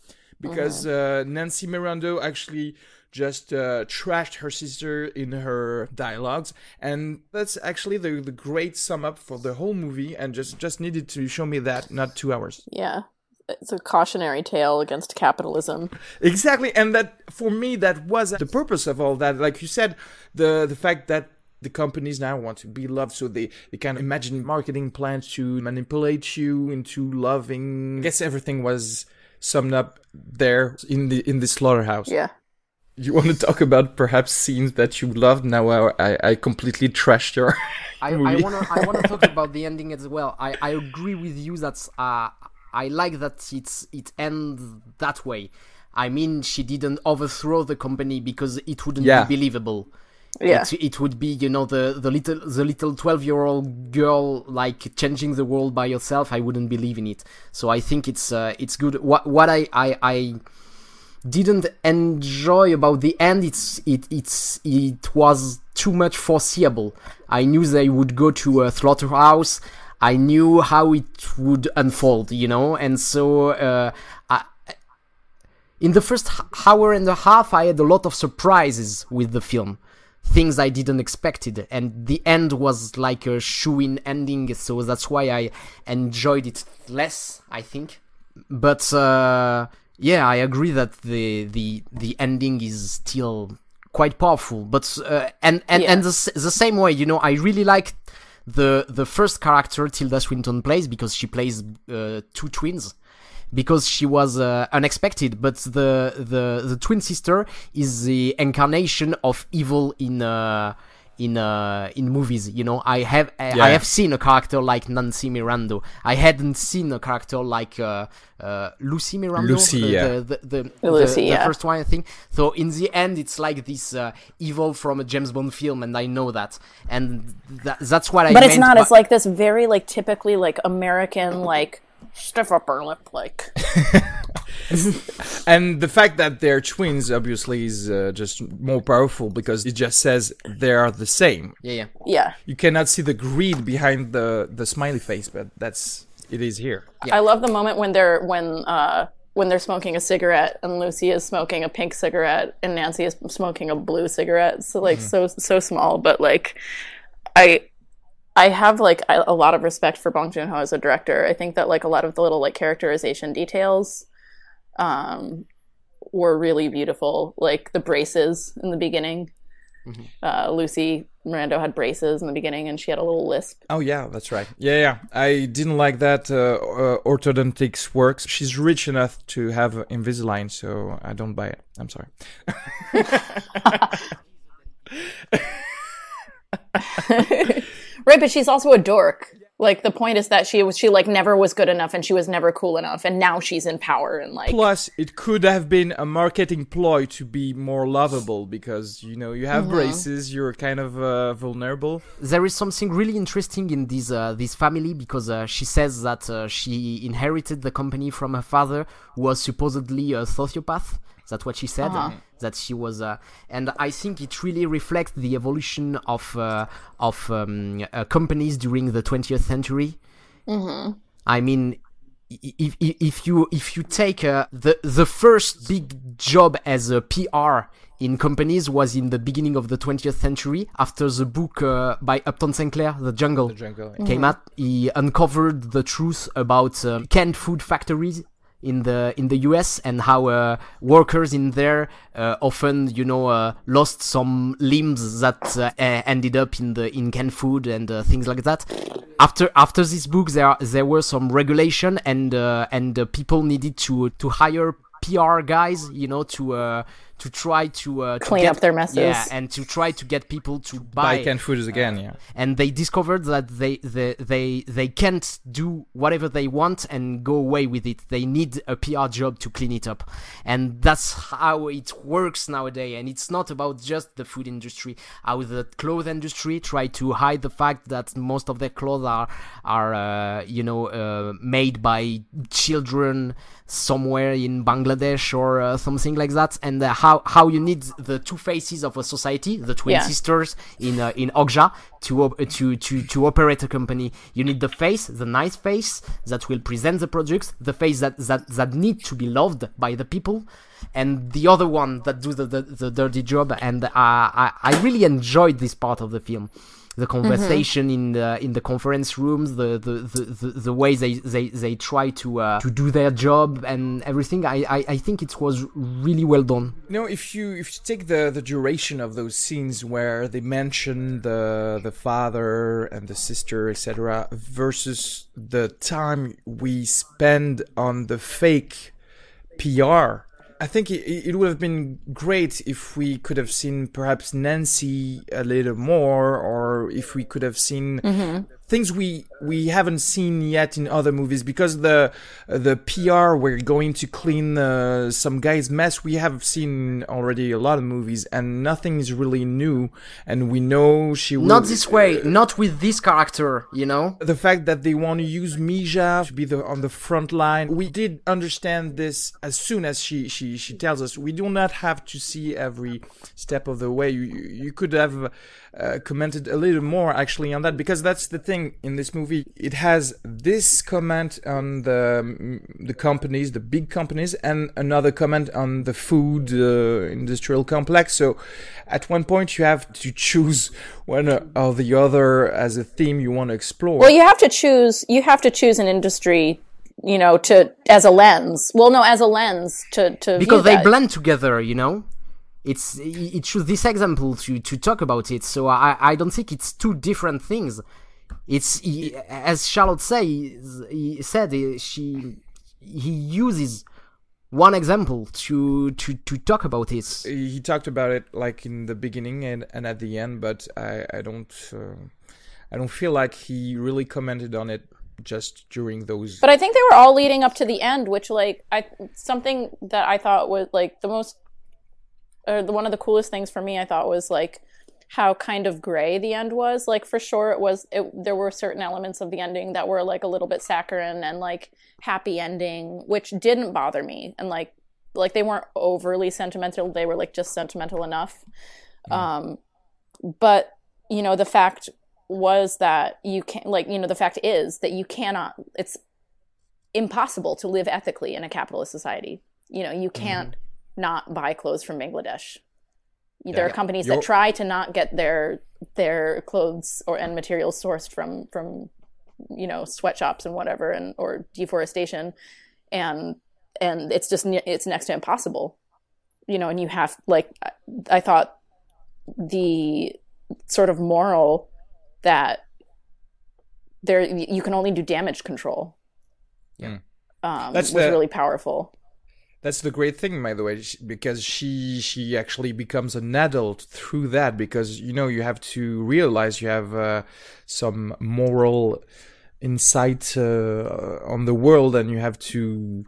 because uh, Nancy Mirando actually just uh, trashed her sister in her dialogues, and that's actually the the great sum up for the whole movie, and just just needed to show me that, not two hours. Yeah, it's a cautionary tale against capitalism. Exactly, and that for me that was the purpose of all that. Like you said, the the fact that the companies now want to be loved, so they they kind of imagine marketing plans to manipulate you into loving. I guess everything was summed up there in the in the slaughterhouse. Yeah. You want to talk about perhaps scenes that you loved? Now I I, I completely trashed your. I, I wanna I wanna talk about the ending as well. I, I agree with you that uh, I like that it's it ends that way. I mean, she didn't overthrow the company because it wouldn't Yeah. be believable. Yeah. It, it would be you know the the little the little twelve year old girl like changing the world by herself. I wouldn't believe in it. So I think it's uh, it's good. What what I I. I didn't enjoy about the end it's it it's it was too much foreseeable i knew they would go to a slaughterhouse i knew how it would unfold you know and so uh, I, in the first hour and a half i had a lot of surprises with the film things i didn't expected and the end was like a shoe-in ending so that's why i enjoyed it less i think but uh, yeah, I agree that the the the ending is still quite powerful. But uh, and and Yeah. and the, the same way, you know, I really like the the first character Tilda Swinton plays because she plays uh, two twins. Because she was uh, unexpected, but the the the twin sister is the incarnation of evil in uh, in uh, in movies. You know, I have I, Yeah. I have seen a character like Nancy Mirando. I hadn't seen a character like uh, uh, Lucy Mirando. Lucy, the, yeah. the, the, the, Lucy, the, the first one, I think. So in the end, it's like this uh, evil from a James Bond film, and I know that, and that, that's what I. but it's not. by- It's like this very like typically like American like stiff upper lip like. And the fact that they're twins obviously is uh, just more powerful because it just says they are the same. yeah, yeah. Yeah. You cannot see the greed behind the the smiley face, but that's it is here. I love the moment when they're when uh when they're smoking a cigarette and Lucy is smoking a pink cigarette and Nancy is smoking a blue cigarette. So like so so small, but like I I have like a a lot of respect for Bong Joon Ho as a director. I think that like a lot of the little like characterization details um were really beautiful. Like the braces in the beginning. Uh, Lucy Mirando had braces in the beginning, and she had a little lisp. Oh yeah, that's right. Yeah, yeah. I didn't like that uh, uh, orthodontics works. She's rich enough to have Invisalign, so I don't buy it. I'm sorry. Right, but she's also a dork. Like the point is that she was she like never was good enough and she was never cool enough and now she's in power and like Plus, it could have been a marketing ploy to be more lovable because you know you have braces, you're kind of uh, vulnerable. there is something really interesting in this uh, this family because uh, she says that uh, she inherited the company from her father, who was supposedly a sociopath. That's what she said. That she was, uh, and I think it really reflects the evolution of uh, of um, uh, companies during the 20th century. I mean, if, if, if you if you take uh, the the first big job as a PR in companies was in the beginning of the 20th century after the book uh, by Upton Sinclair, The Jungle, jungle, came out. He uncovered the truth about uh, canned food factories in the in the US and how uh, workers in there uh, often you know uh, lost some limbs that uh, ended up in the in canned food and uh, things like that. After after this book there there were some regulation and uh, and people needed to to hire PR guys you know to to try to uh, to Clean get- up their messes. yeah and to try to get people to buy Buy canned foods again, yeah. and they discovered that they, they they they can't do whatever they want and go away with it. They need a PR job to clean it up, and that's how it works nowadays. And it's not about just the food industry. How the clothes industry try to hide the fact that most of their clothes are are uh, you know uh, made by children somewhere in Bangladesh or uh, something like that, and uh, how how you need the two faces of a society, the twin Yeah. sisters in uh, in Okja to op- to to to operate a company. You need the face, the nice face that will present the products, the face that that that need to be loved by the people, and the other one that do the the, the dirty job. And uh, I I really enjoyed this part of the film. The conversation in the in the conference rooms, the the, the, the, the way they, they, they try to uh, to do their job and everything. I, I, I think it was really well done. You know, if you if you take the the duration of those scenes where they mention the the father and the sister, etc., versus the time we spend on the fake PR, I think it, it would have been great if we could have seen perhaps Nancy a little more, or if we could have seen mm-hmm. Things we we haven't seen yet in other movies because the the PR we're going to clean uh, some guy's mess we have seen already a lot of movies and nothing is really new and we know she will Not this way, not with this character, you know. the fact that they want to use Mija to be the on the front line. We did understand this as soon as she she she tells us. We do not have to see every step of the way. You you, you could have uh, commented a little more actually on that because that's the thing in this movie. It has this comment on the mm, the companies, the big companies, and another comment on the food uh, industrial complex. So at one point you have to choose one or the other as a theme you want to explore. Well, you have to choose. You have to choose an industry, you know, to as a lens. Well, no, as a lens to to because they that. blend together you know it's it shows this example to to talk about it so i i don't think it's two different things it's he- as charlotte say he said eh, she he uses one example to to to talk about it he talked about it like in the beginning and, and at the end, but I I don't uh, I don't feel like he really commented on it just during those. But I think they were all leading up to the end, which like I something that I thought was like the most or the one of the coolest things for me I thought was like how kind of gray the end was. Like for sure it was it, there were certain elements of the ending that were like a little bit saccharine and like happy ending, which didn't bother me. And like like they weren't overly sentimental, they were like just sentimental enough. Um but you know the fact was that you can't like you know the fact is that you cannot it's impossible to live ethically in a capitalist society. You know you can't not buy clothes from bangladesh there are companies that try to not get their their clothes or and materials sourced from from you know sweatshops and whatever and or deforestation. And and it's just it's next to impossible. You know and you have like I- i thought the sort of moral that there you can only do damage control. Yeah. um, That's was the- really powerful That's the great thing, by the way, because she she actually becomes an adult through that. Because you know you have to realize you have uh, some moral insight uh, on the world, and you have to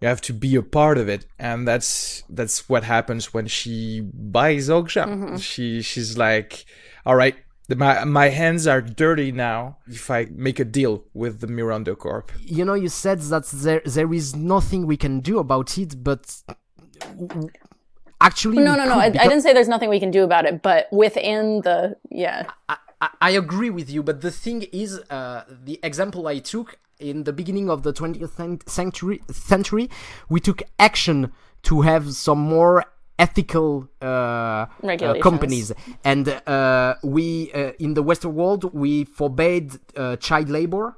you have to be a part of it, and that's that's what happens when she buys Okja. She she's like, all right. The- My my hands are dirty now. If I make a deal with the Mirando Corp, you know you said that there there is nothing we can do about it but actually No, no, no. I, I didn't say there's nothing we can do about it, but within the yeah, I, I agree with you, but the thing is, uh, the example I took in the beginning of the 20th century, century, we took action to have some more ethical uh, uh, companies, and uh, we uh, in the Western world we forbade uh, child labor.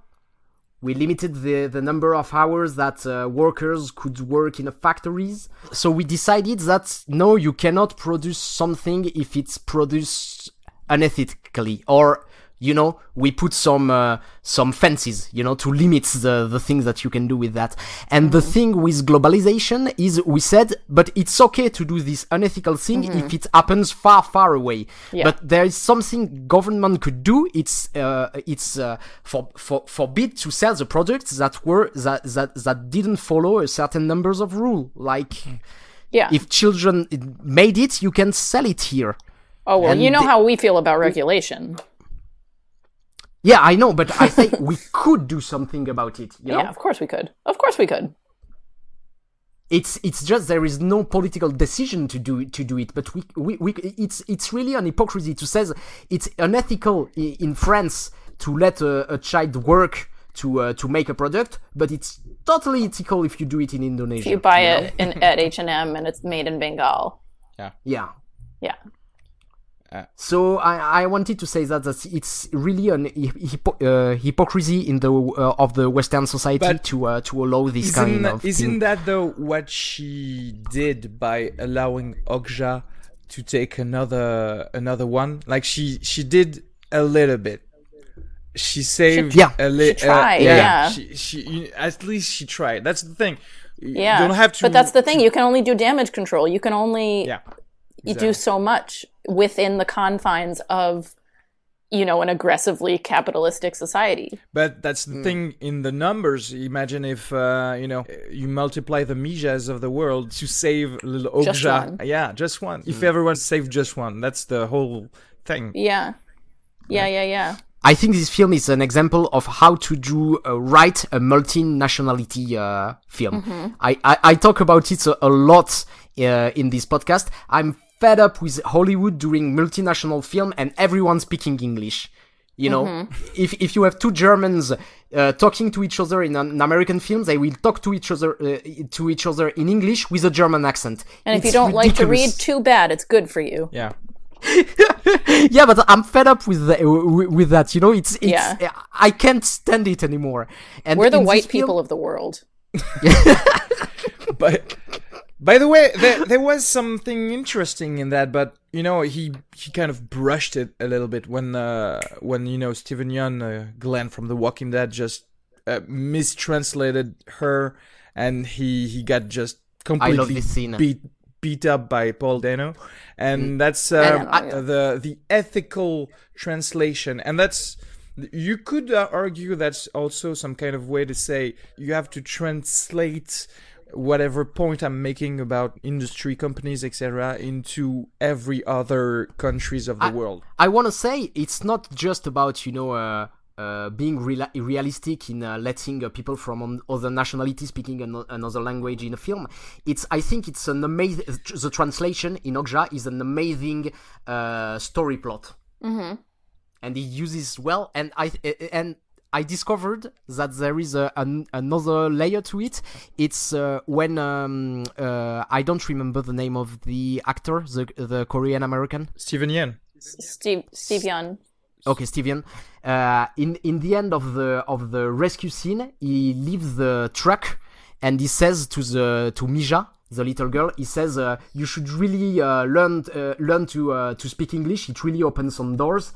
We limited the, the number of hours that uh, workers could work in the factories. So we decided that no, you cannot produce something if it's produced unethically, or you know, we put some uh, some fences, you know, to limit the the things that you can do with that. And the thing with globalization is, we said, but it's okay to do this unethical thing if it happens far, far away. Yeah. But there is something government could do. It's uh, it's uh, for, for forbid to sell the products that were that that that didn't follow a certain numbers of rule. Like yeah. if children made it, you can sell it here. oh well, and you know how we feel about regulation. Yeah, I know, but I think we could do something about it. You know, Yeah, of course we could. Of course we could. it's it's just there is no political decision to do to do it. But we we, we it's it's really an hypocrisy to say it's unethical in France to let a, a child work to uh, to make a product, but it's totally ethical if you do it in Indonesia. If you buy know? it in, at H and M and it's made in Bengal. Yeah. Yeah. Yeah. So I, I wanted to say that, that it's really an hypo- uh, hypocrisy in the uh, of the Western society But to uh, to allow this isn't, kind of isn't thing. that though what she did by allowing Okja to take another another one? Like she she did a little bit. She saved Yeah. a li- She tried, uh, yeah. She, she at least she tried. That's the thing. You Yeah. don't have to. But that's the thing. You can only do damage control. You can only Yeah. You do so much within the confines of you know an aggressively capitalistic society. But that's Hmm. the thing in the numbers. Imagine if uh, you know you multiply the Mijas of the world to save little Okja. Just one. Yeah, just one. Hmm. If everyone saved just one, that's the whole thing. Yeah. Yeah, yeah, yeah. I think this film is an example of how to do uh, right a multinationality uh, film. Mm-hmm. I, I, I talk about it a, a lot uh, in this podcast. I'm fed up with Hollywood doing multinational film and everyone speaking English. You know, Mm-hmm. if if you have two Germans uh, talking to each other in an American film, they will talk to each other uh, to each other in English with a German accent. And if you don't like to read, too bad. It's good for you. Yeah. yeah, but I'm fed up with the, with, with that. You know, it's it's Yeah. I can't stand it anymore. And We're the in this white film- people of the world. But by the way, there, there was something interesting in that, but you know, he he kind of brushed it a little bit when uh, when you know Steven Yeun, uh, Glenn from The Walking Dead, just uh, mistranslated her, and he he got just completely scene. beat beat up by Paul Dano, and that's uh, Dano, yeah. the the ethical translation, and that's. You could uh, argue that's also some kind of way to say you have to translate whatever point I'm making about industry companies, etc., into every other countries of the world. I want to say it's not just about you know uh, uh, being real- realistic in uh, letting uh, people from on- other nationalities speaking an- another language in a film. It's I think it's an amazing the translation in Okja is an amazing uh, story plot, mm-hmm. and he uses well. And I and I discovered that there is a, an, another layer to it. It's uh, when um, uh, I don't remember the name of the actor, the the Korean American. Steven Yeun. Steve Steve Yeun. Okay, Steven. Uh, in in the end of the of the rescue scene, he leaves the truck and he says to the to Mija, the little girl, he says, uh, "You should really uh, learn uh, learn to uh, to speak English. It really opens some doors."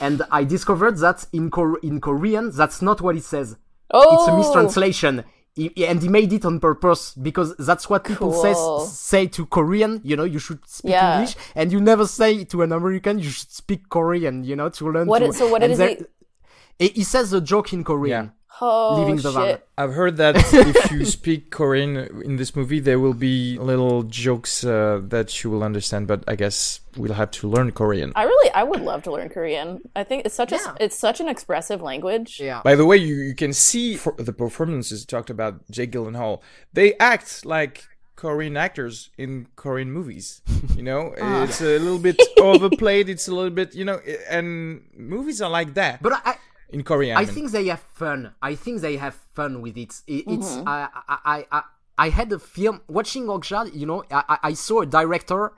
And I discovered that in Kor- in Korean, that's not what he says. Oh, It's a oh. mistranslation. He, and he made it on purpose because that's what people Cool. say say to Korean. You know, you should speak Yeah. English, and you never say to an American you should speak Korean. You know, to learn. What to, is- so what is there- he? He says a joke in Korean. Yeah. Oh Leaving the van. I've heard that if you speak Korean in this movie, there will be little jokes uh, that you will understand. But I guess we'll have to learn Korean. I really, I would love to learn Korean. I think it's such Yeah. a, it's such an expressive language. Yeah. By the way, you, you can see for the performances talked about Jake Gyllenhaal. They act like Korean actors in Korean movies. You know, it's a little bit overplayed. It's a little bit, you know, and movies are like that But I, in Korea. I mean. think they have fun. I think they have fun with it. it It's Mm-hmm. I, I I I I had a film watching Okja. You know, I I- I saw a director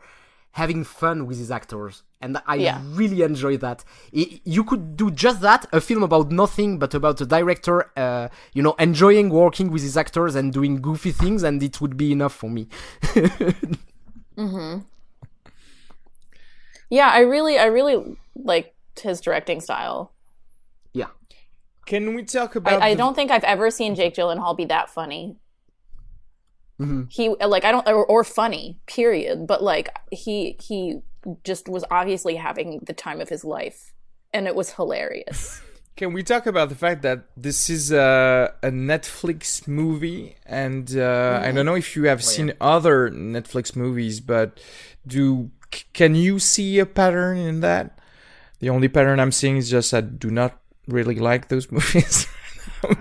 having fun with his actors, and I Yeah. really enjoyed that. I- you could do just that, a film about nothing but about a director, uh, you know, enjoying working with his actors and doing goofy things, and it would be enough for me. Yeah, I really, I really liked his directing style. Yeah. Can we talk about? I, I the- don't think I've ever seen Jake Gyllenhaal be that funny. Mhm. He like I don't or, or funny period, but like he he just was obviously having the time of his life, and it was hilarious. Can we talk about the fact that this is a, a Netflix movie, and uh, I don't know if you have seen other Netflix movies, but do can you see a pattern in that? The only pattern I'm seeing is just I do not really like those movies.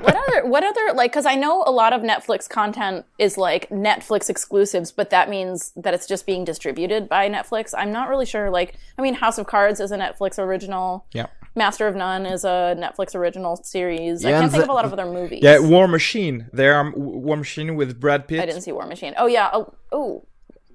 what other what other like because I know a lot of Netflix content is like Netflix exclusives, but that means that it's just being distributed by Netflix. I'm not really sure. Like I mean, House of Cards is a Netflix original. yeah, Master of None is a Netflix original series. I can't think the- of a lot of other movies. yeah. War Machine. There are War Machine with Brad Pitt. I didn't see War Machine. Oh yeah. Oh, oh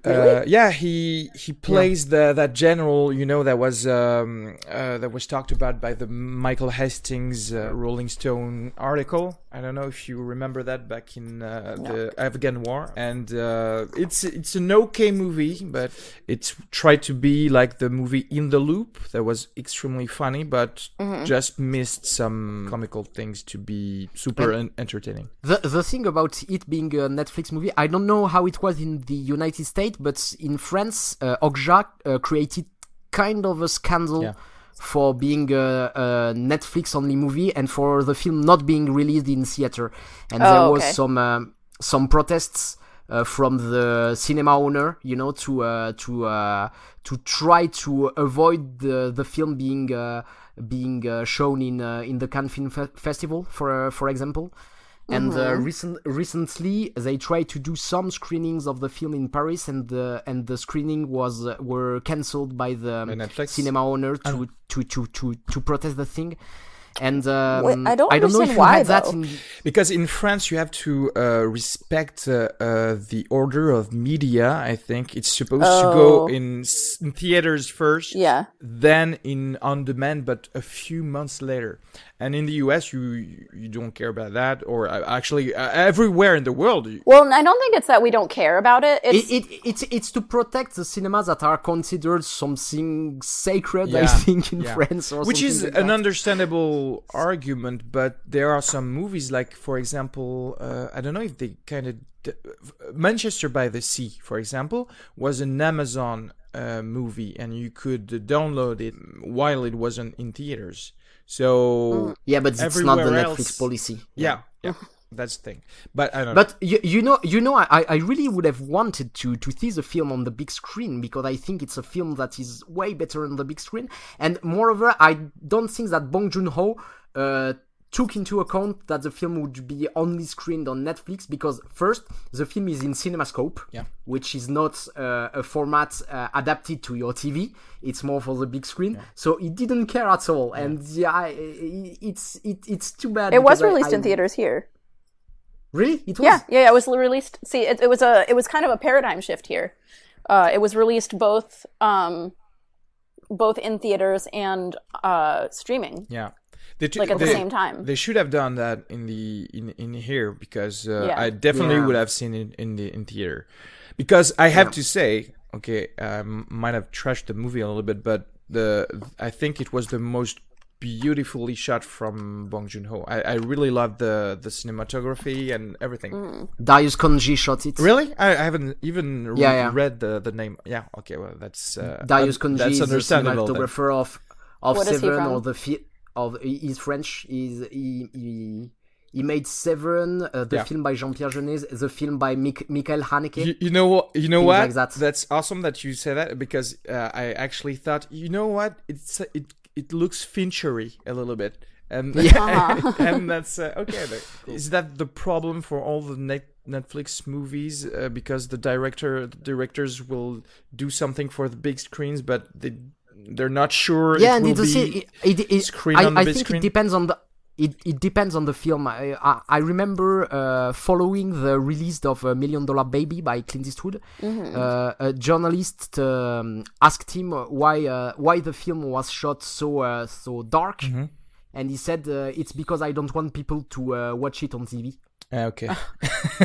Uh, yeah, he he plays the that general, you know, that was um, uh, that was talked about by the Michael Hastings uh, Rolling Stone article. I don't know if you remember that back in uh, the Afghan War, and uh, it's it's an okay movie, but it tried to be like the movie In the Loop that was extremely funny, but just missed some comical things to be super en- entertaining. The the thing about it being a Netflix movie, I don't know how it was in the United States, but in France, uh, Okja uh, created kind of a scandal Yeah. for being a, a Netflix only movie and for the film not being released in theater. And Oh, there was okay. some um, some protests uh, from the cinema owner, you know, to uh, to uh, to try to avoid the the film being uh, being uh, shown in uh, in the Cannes Film Fe- Festival, for uh, for example. And uh, Mm-hmm. recent, recently, they tried to do some screenings of the film in Paris, and the and the screening was uh, were cancelled by the um, Netflix? cinema owner to, to, to, to, to protest the thing. And um, Wait, I don't know if you why, had that in Because in France, you have to uh, respect uh, uh, the order of media. I think it's supposed to go Oh. in, s- in theaters first, yeah. then in on demand, but a few months later. And in the US, you you don't care about that, or uh, actually uh, everywhere in the world. you- Well, I don't think it's that we don't care about it. It's it, it, it's it's to protect the cinemas that are considered something sacred, I think, in yeah. France or which is like an that. understandable argument but there are some movies like for example uh, i don't know if they kind of d- manchester by the sea for example was an amazon uh, movie and you could download it while it wasn't in theaters so Yeah, but it's not the Netflix else- policy. yeah yeah that's the thing but i don't But you, you know, you know, I, I really would have wanted to to see the film on the big screen because I think it's a film that is way better on the big screen. And moreover, I don't think that Bong Joon Ho uh, took into account that the film would be only screened on Netflix because first, the film is in CinemaScope, Yeah. which is not uh, a format uh, adapted to your TV. It's more for the big screen. So it didn't care at all. And yeah, it's it, it's too bad. it was because I- released in theaters here. Really? It was. Yeah, yeah, yeah, it was released. See, it, it was a it was kind of a paradigm shift here. Uh, it was released both um, both in theaters and uh, streaming, yeah They t- like at the same time. They should have done that in the in in here because uh, Yeah. I definitely Yeah. would have seen it in the in theater. Because I have to say, okay, I m- might have trashed the movie a little bit, but the I think it was the most beautifully shot from Bong Joon Ho. I, I really love the the cinematography and everything. Mm. Darius Khondji shot it. Really, I, I haven't even re- Yeah, yeah. read the the name. Yeah, okay, well that's uh, Darius un- Khondji that's is the understandable. then. cinematographer of of What is he Seven or the fi- of he's French. He's, he he he made Seven, uh, the Yeah. film by Jean-Pierre Jeunet, the film by Mik- Michael Haneke. You, you know what? You know what? like that. That's awesome that you say that because uh, I actually thought, you know what? It's it it looks Finchery a little bit, and and that's uh, okay. Is that the problem for all the net Netflix movies? Uh, because the director the directors will do something for the big screens, but they they're not sure. yeah, it and will it's be a, it, it, it, screen I, on the I big think screen? it depends on the. It, it depends on the film. I, I, I remember uh, following the release of a Million Dollar Baby by Clint Eastwood. Uh, a journalist um, asked him why uh, why the film was shot so uh, so dark, Mm-hmm. and he said uh, it's because I don't want people to uh, watch it on TV. Uh, okay.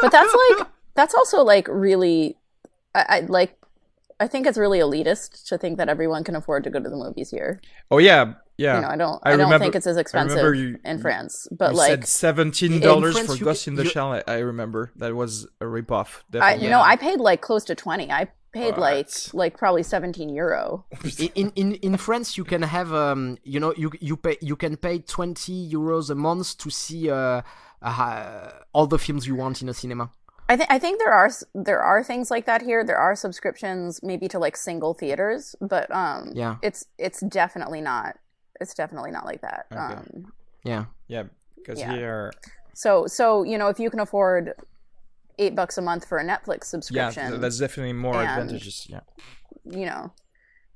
but that's like that's also like really I, I like I think it's really elitist to think that everyone can afford to go to the movies here. Oh yeah, yeah. You know, I don't I I, don't think it's as expensive you- in France. But you like said seventeen dollars for you Ghost in the you- Shell. I, I remember that was a ripoff. I Definitely. no, I paid like close to twenty. I paid like that's- like probably seventeen euro. in, in in France you can have um you know you you pay you can pay 20 euros a month to see uh, uh all the films you want in a cinema I think I think there are there are things like that here. There are subscriptions maybe to like single theaters, but um Yeah. it's it's definitely not it's definitely not like that. Okay. Um yeah Yeah, because Yeah. here, so so you know if you can afford 8 bucks a month for a Netflix subscription, th- that's definitely more and- advantages. Yeah, you know,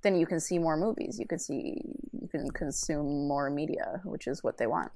then you can see more movies. You can see you can consume more media, which is what they want.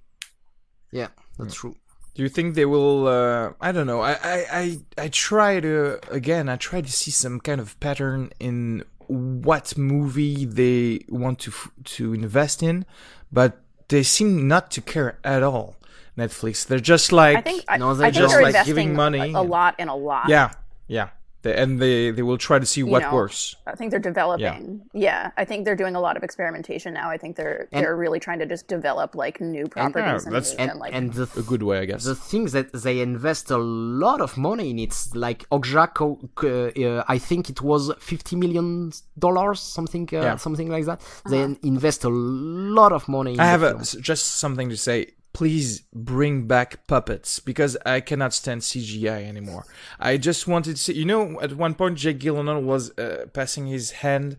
yeah that's true do you think they will? Uh, I don't know. I, I, I, I try to again. I try to see some kind of pattern in what movie they want to to invest in, but they seem not to care at all. Netflix. They're just like I think No, they're think just, they're like, investing giving money a, a and- lot in a lot. yeah, yeah. They, and they they will try to see what know, works. I think they're developing. Yeah. I think they're doing a lot of experimentation now. I think they're And- they're really trying to just develop like new properties and, that's- and, and like and the A good way, I guess. the things that they invest a lot of money in it's like Okja co- co- uh, I think it was 50 million dollars something uh, Yeah. something like that they invest a lot of money in I the have a, just something to say. Please bring back puppets because I cannot stand CGI anymore. I just wanted to see. You know, at one point, Jake Gyllenhaal was uh, passing his hand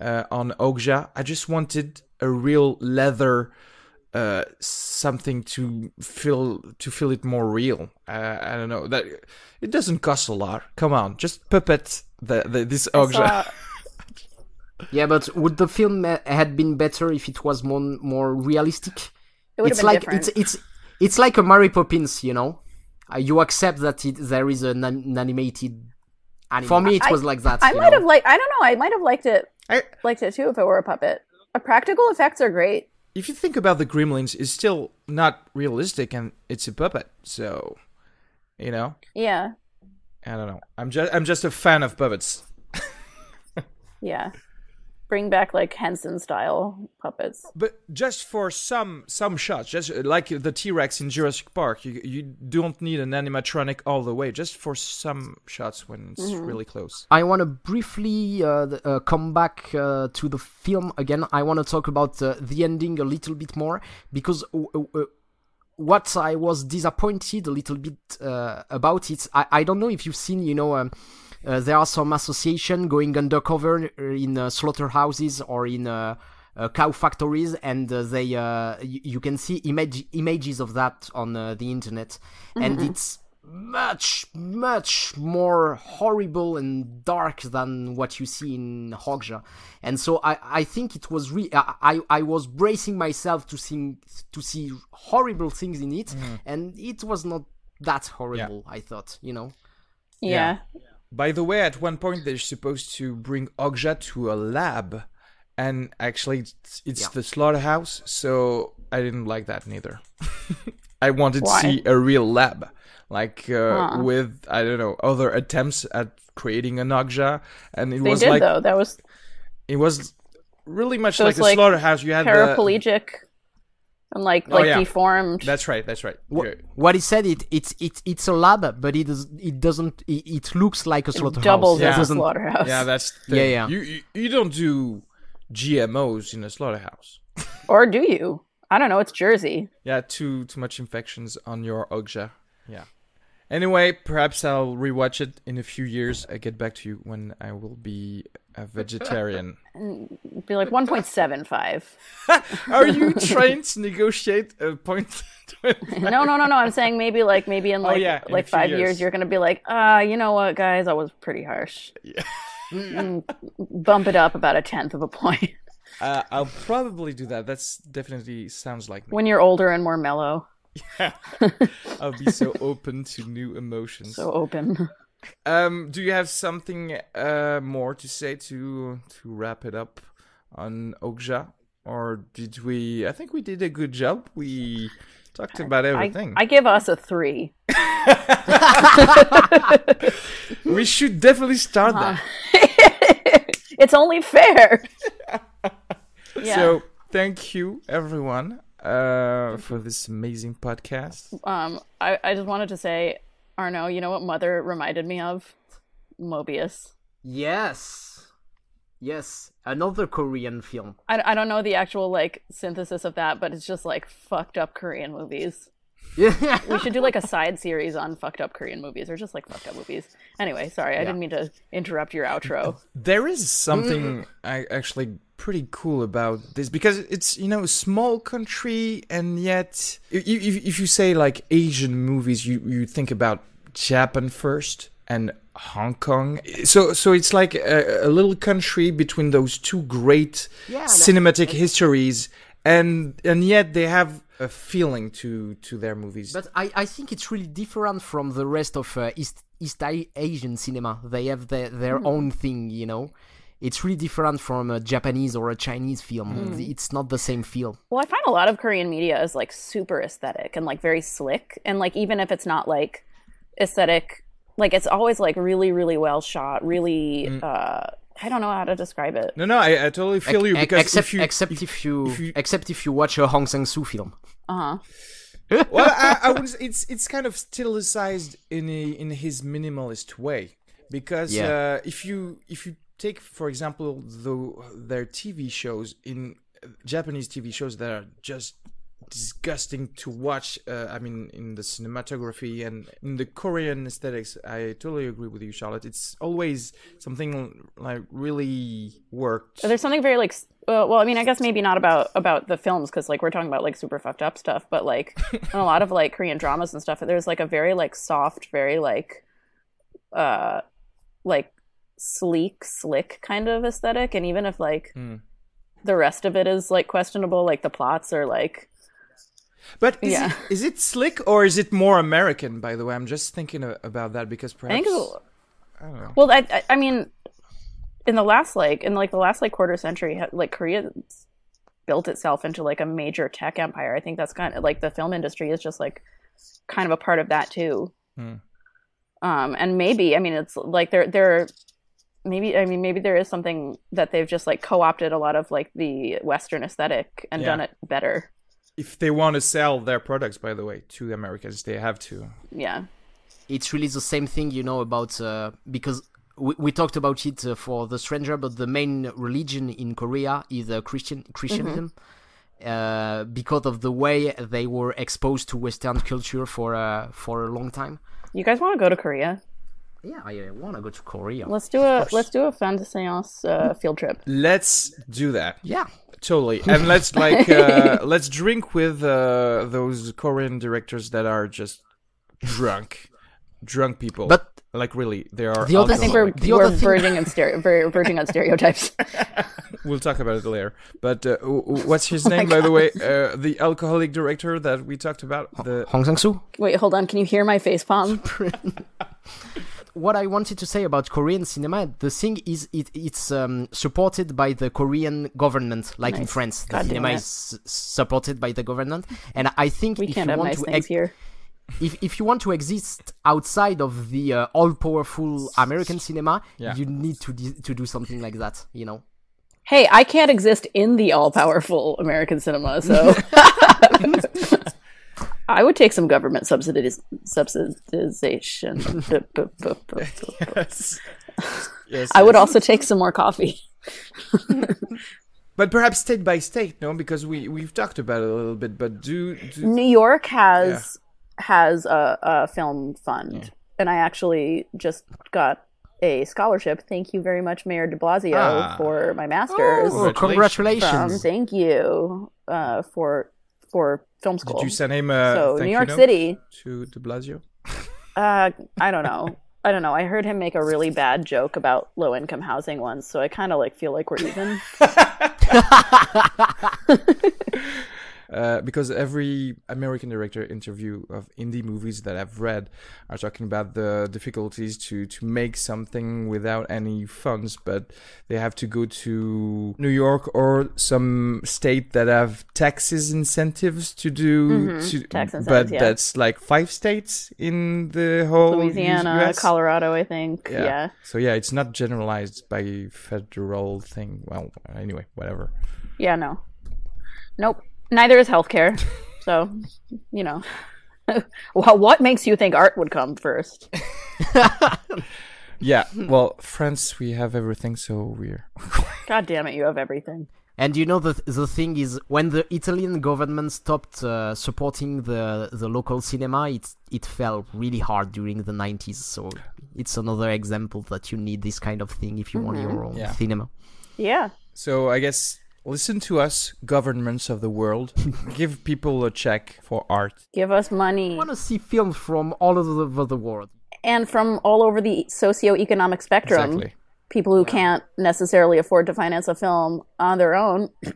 uh, on Okja. I just wanted a real leather uh, something to feel to feel it more real. Uh, I don't know that it doesn't cost a lot. Come on, just puppet the, the this I Okja. saw- yeah but would the film had been better if it was more more realistic it would have been like different. it's it's it's like a Mary Poppins, you know. Uh, you accept that it, there is an, an animated. For me, it I- was like that. I might know? have liked I don't know, I might have liked it I, liked it too if it were a puppet. Uh, practical effects are great. if you think about the Gremlins, it's still not realistic and it's a puppet. So, you know, Yeah. I don't know. I'm just I'm just a fan of puppets. Yeah. Bring back like Henson style puppets. But just for some some shots, just like the T Rex in Jurassic Park, you you don't need an animatronic all the way. Just for some shots when it's really close. I want to briefly uh, th- uh, come back uh, to the film again. I want to talk about uh, the ending a little bit more because uh, uh, what I was disappointed a little bit uh, about it. I, I don't know if you've seen, you know, um, uh, there are some association going undercover uh, in uh, slaughterhouses or in uh, uh, cow factories, and uh, they uh, you, you can see image images of that on uh, the internet, and it's much much more horrible and dark than what you see in Okja. And so I, I think it was re- I, I I was bracing myself to see to see horrible things in it and it was not that horrible I thought, you know. Yeah. By the way, at one point they're supposed to bring Okja to a lab, and actually it's, it's Yeah. the slaughterhouse. So I didn't like that neither. I wanted Why? to see a real lab, like uh, Huh. with I don't know other attempts at creating an Okja, and it They was did like though. That was it was really much So like the like slaughterhouse. You had the, Paraplegic and like Oh, like yeah. deformed. That's right. That's right. Wha- Yeah. What he said, it it's it's it's a lab, but it does it doesn't it, it looks like a slaughterhouse. doubles It as a slaughterhouse. Yeah, that's the Yeah, yeah. You, you you don't do GMOs in a slaughterhouse. Or do you? I don't know. It's Jersey. Yeah, too too much infections on your Okja. Yeah. Anyway, perhaps I'll rewatch it in a few years. I get back to you when I will be a vegetarian. Be like 1.75. Are you trying to negotiate a point? no, no, no, no. I'm saying maybe like maybe in like Oh, yeah, like five years. years. you're gonna be like, ah, you know what, guys, I was pretty harsh. Mm, Bump it up about a tenth of a point uh, I'll probably do that. That's definitely sounds like me. when you're older and more mellow. Yeah, I'll be so open to new emotions. So open. Um, do you have something uh, more to say to to wrap it up on Okja, or did we? I think we did a good job. We talked about everything. I give us a three. we should definitely start that. It's only fair. yeah. So thank you everyone uh, for this amazing podcast. um, I, I just wanted to say, Arnaud, you know what Mother reminded me of? Moebius. Yes, yes, another Korean film. I, I don't know the actual like synthesis of that, but it's just like fucked up Korean movies. Yeah, We should do like a side series on fucked up Korean movies or just like fucked up movies. Anyway, sorry, I didn't mean to interrupt your outro. There is something I actually pretty cool about this because it's you know a small country and yet if, if, if you say like Asian movies you you think about Japan first and Hong Kong so so it's like a, a little country between those two great Yeah, cinematic histories and and yet they have a feeling to to their movies but I, I think it's really different from the rest of uh, East East Asian cinema. They have their their own thing, you know. It's really different from a Japanese or a Chinese film. It's not the same feel. Well, I find a lot of Korean media is like super aesthetic and like very slick. And like even if it's not like aesthetic, like it's always like really, really well shot, really uh I don't know how to describe it. no no I, I totally feel you because except if you, except if, you, if you- except if you watch a Hong Sang-soo film. Uh-huh. well, I, I would. It's it's kind of stylized in a, in his minimalist way because Yeah. uh, if you if you take for example the their TV shows in uh, Japanese TV shows that are just disgusting to watch. Uh, I mean, in the cinematography and in the Korean aesthetics, I totally agree with you, Charlotte. It's always something like really worked. There's something very like well, I mean, I guess maybe not about about the films because like we're talking about like super fucked up stuff, but like in a lot of like Korean dramas and stuff, there's like a very like soft, very like uh like sleek, slick kind of aesthetic, and even if like Hmm. the rest of it is like questionable, like the plots are like But is, Yeah. it, is it slick or is it more American? By the way, I'm just thinking about that because I perhaps think I don't know. well, I, I I mean, in the last like in like the last like quarter century, like Korea built itself into like a major tech empire. I think that's kind of like the film industry is just like kind of a part of that too. Hmm. Um, and maybe I mean it's like there there maybe I mean maybe there is something that they've just like co-opted a lot of like the Western aesthetic and Yeah. done it better. if they want to sell their products, by the way, to Americans, they have to. Yeah. it's really the same thing you know about uh, because we, we talked about it uh, for the stranger but the main religion in korea is uh, christian christianism uh, because of the way they were exposed to western culture for uh, for a long time You guys want to go to Korea? Yeah i uh, want to go to korea Let's do a let's do a fan de séance uh, field trip. Let's do that. yeah Totally, and let's like uh, let's drink with uh, those Korean directors that are just drunk, drunk people. But- like really, they are. The other I think we're The we're other thing- verging on stereo, very verging on stereotypes. We'll talk about it later. But uh, w- w- what's Oh his name, by the way? Uh, the alcoholic director that we talked about. The hong sang-soo Wait, hold on. Can you hear my face palm? What I wanted to say about Korean cinema, the thing is, it, it's um, supported by the Korean government, like in France. The God damn cinema it. is supported by the government, and I think We if can't you have want nice to things ex- here. if if you want to exist outside of the uh, all-powerful American cinema, Yeah. you need to di- to do something like that. You know. Hey, I can't exist in the all-powerful American cinema, so I would take some government subsidies, subsidization. yes. yes. I would yes. also take some more coffee. But perhaps state by state, no, because we we've talked about it a little bit. But do, do New York has has a, a film fund, and I actually just got a scholarship. Thank you very much, Mayor De Blasio, Ah. for my master's. Oh, From, congratulations. thank you uh, for for film school. did you send him a so thank New York City. to De Blasio? Uh, I don't know. I don't know. I heard him make a really bad joke about low income housing once, so I kind of like feel like we're even. Uh, because every American director interview of indie movies that I've read are talking about the difficulties to to make something without any funds, but they have to go to New York or some state that have taxes incentives to do to, Tax but incentives, yeah. that's like five states in the whole Louisiana, US. Colorado, I think. Yeah. So yeah, it's not generalized by federal thing. Well, anyway, whatever. Yeah, no. Nope. Neither is healthcare. So, you know. well, what makes you think art would come first? Yeah, well, France, we have everything, so we're. God damn it, you have everything. And you know the the thing is when the Italian government stopped uh, supporting the the local cinema, it it fell really hard during the 90s. So it's another example that you need this kind of thing if you want your own Yeah. cinema. Yeah. So I guess listen to us, governments of the world. Give people a check for art. Give us money. I want to see films from all over the world. And from all over the socioeconomic spectrum. Exactly. People who can't necessarily afford to finance a film on their own.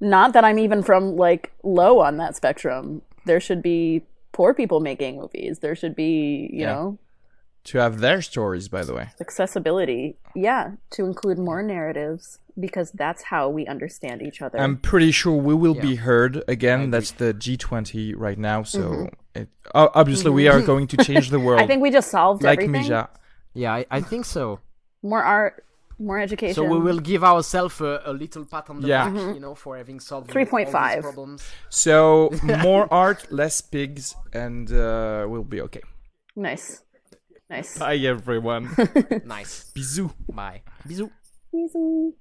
Not that I'm even from like low on that spectrum. There should be poor people making movies. There should be, you Yeah. know, To have their stories, by the way. accessibility. Yeah, to include more narratives because that's how we understand each other. I'm pretty sure we will be heard again. That's the G20 right now. So it, o- obviously, we are going to change the world. Mm-hmm. I think we just solved like everything. Mija. Yeah, I, I think so. More art, more education. So we will give ourselves a, a little pat on the Yeah. back, you know, for having solved all 3.5. these problems. So more art, less pigs, and uh, we'll be okay. Nice. Nice. Bye, everyone. Nice. Bisous. Bye. Bisous. Easy.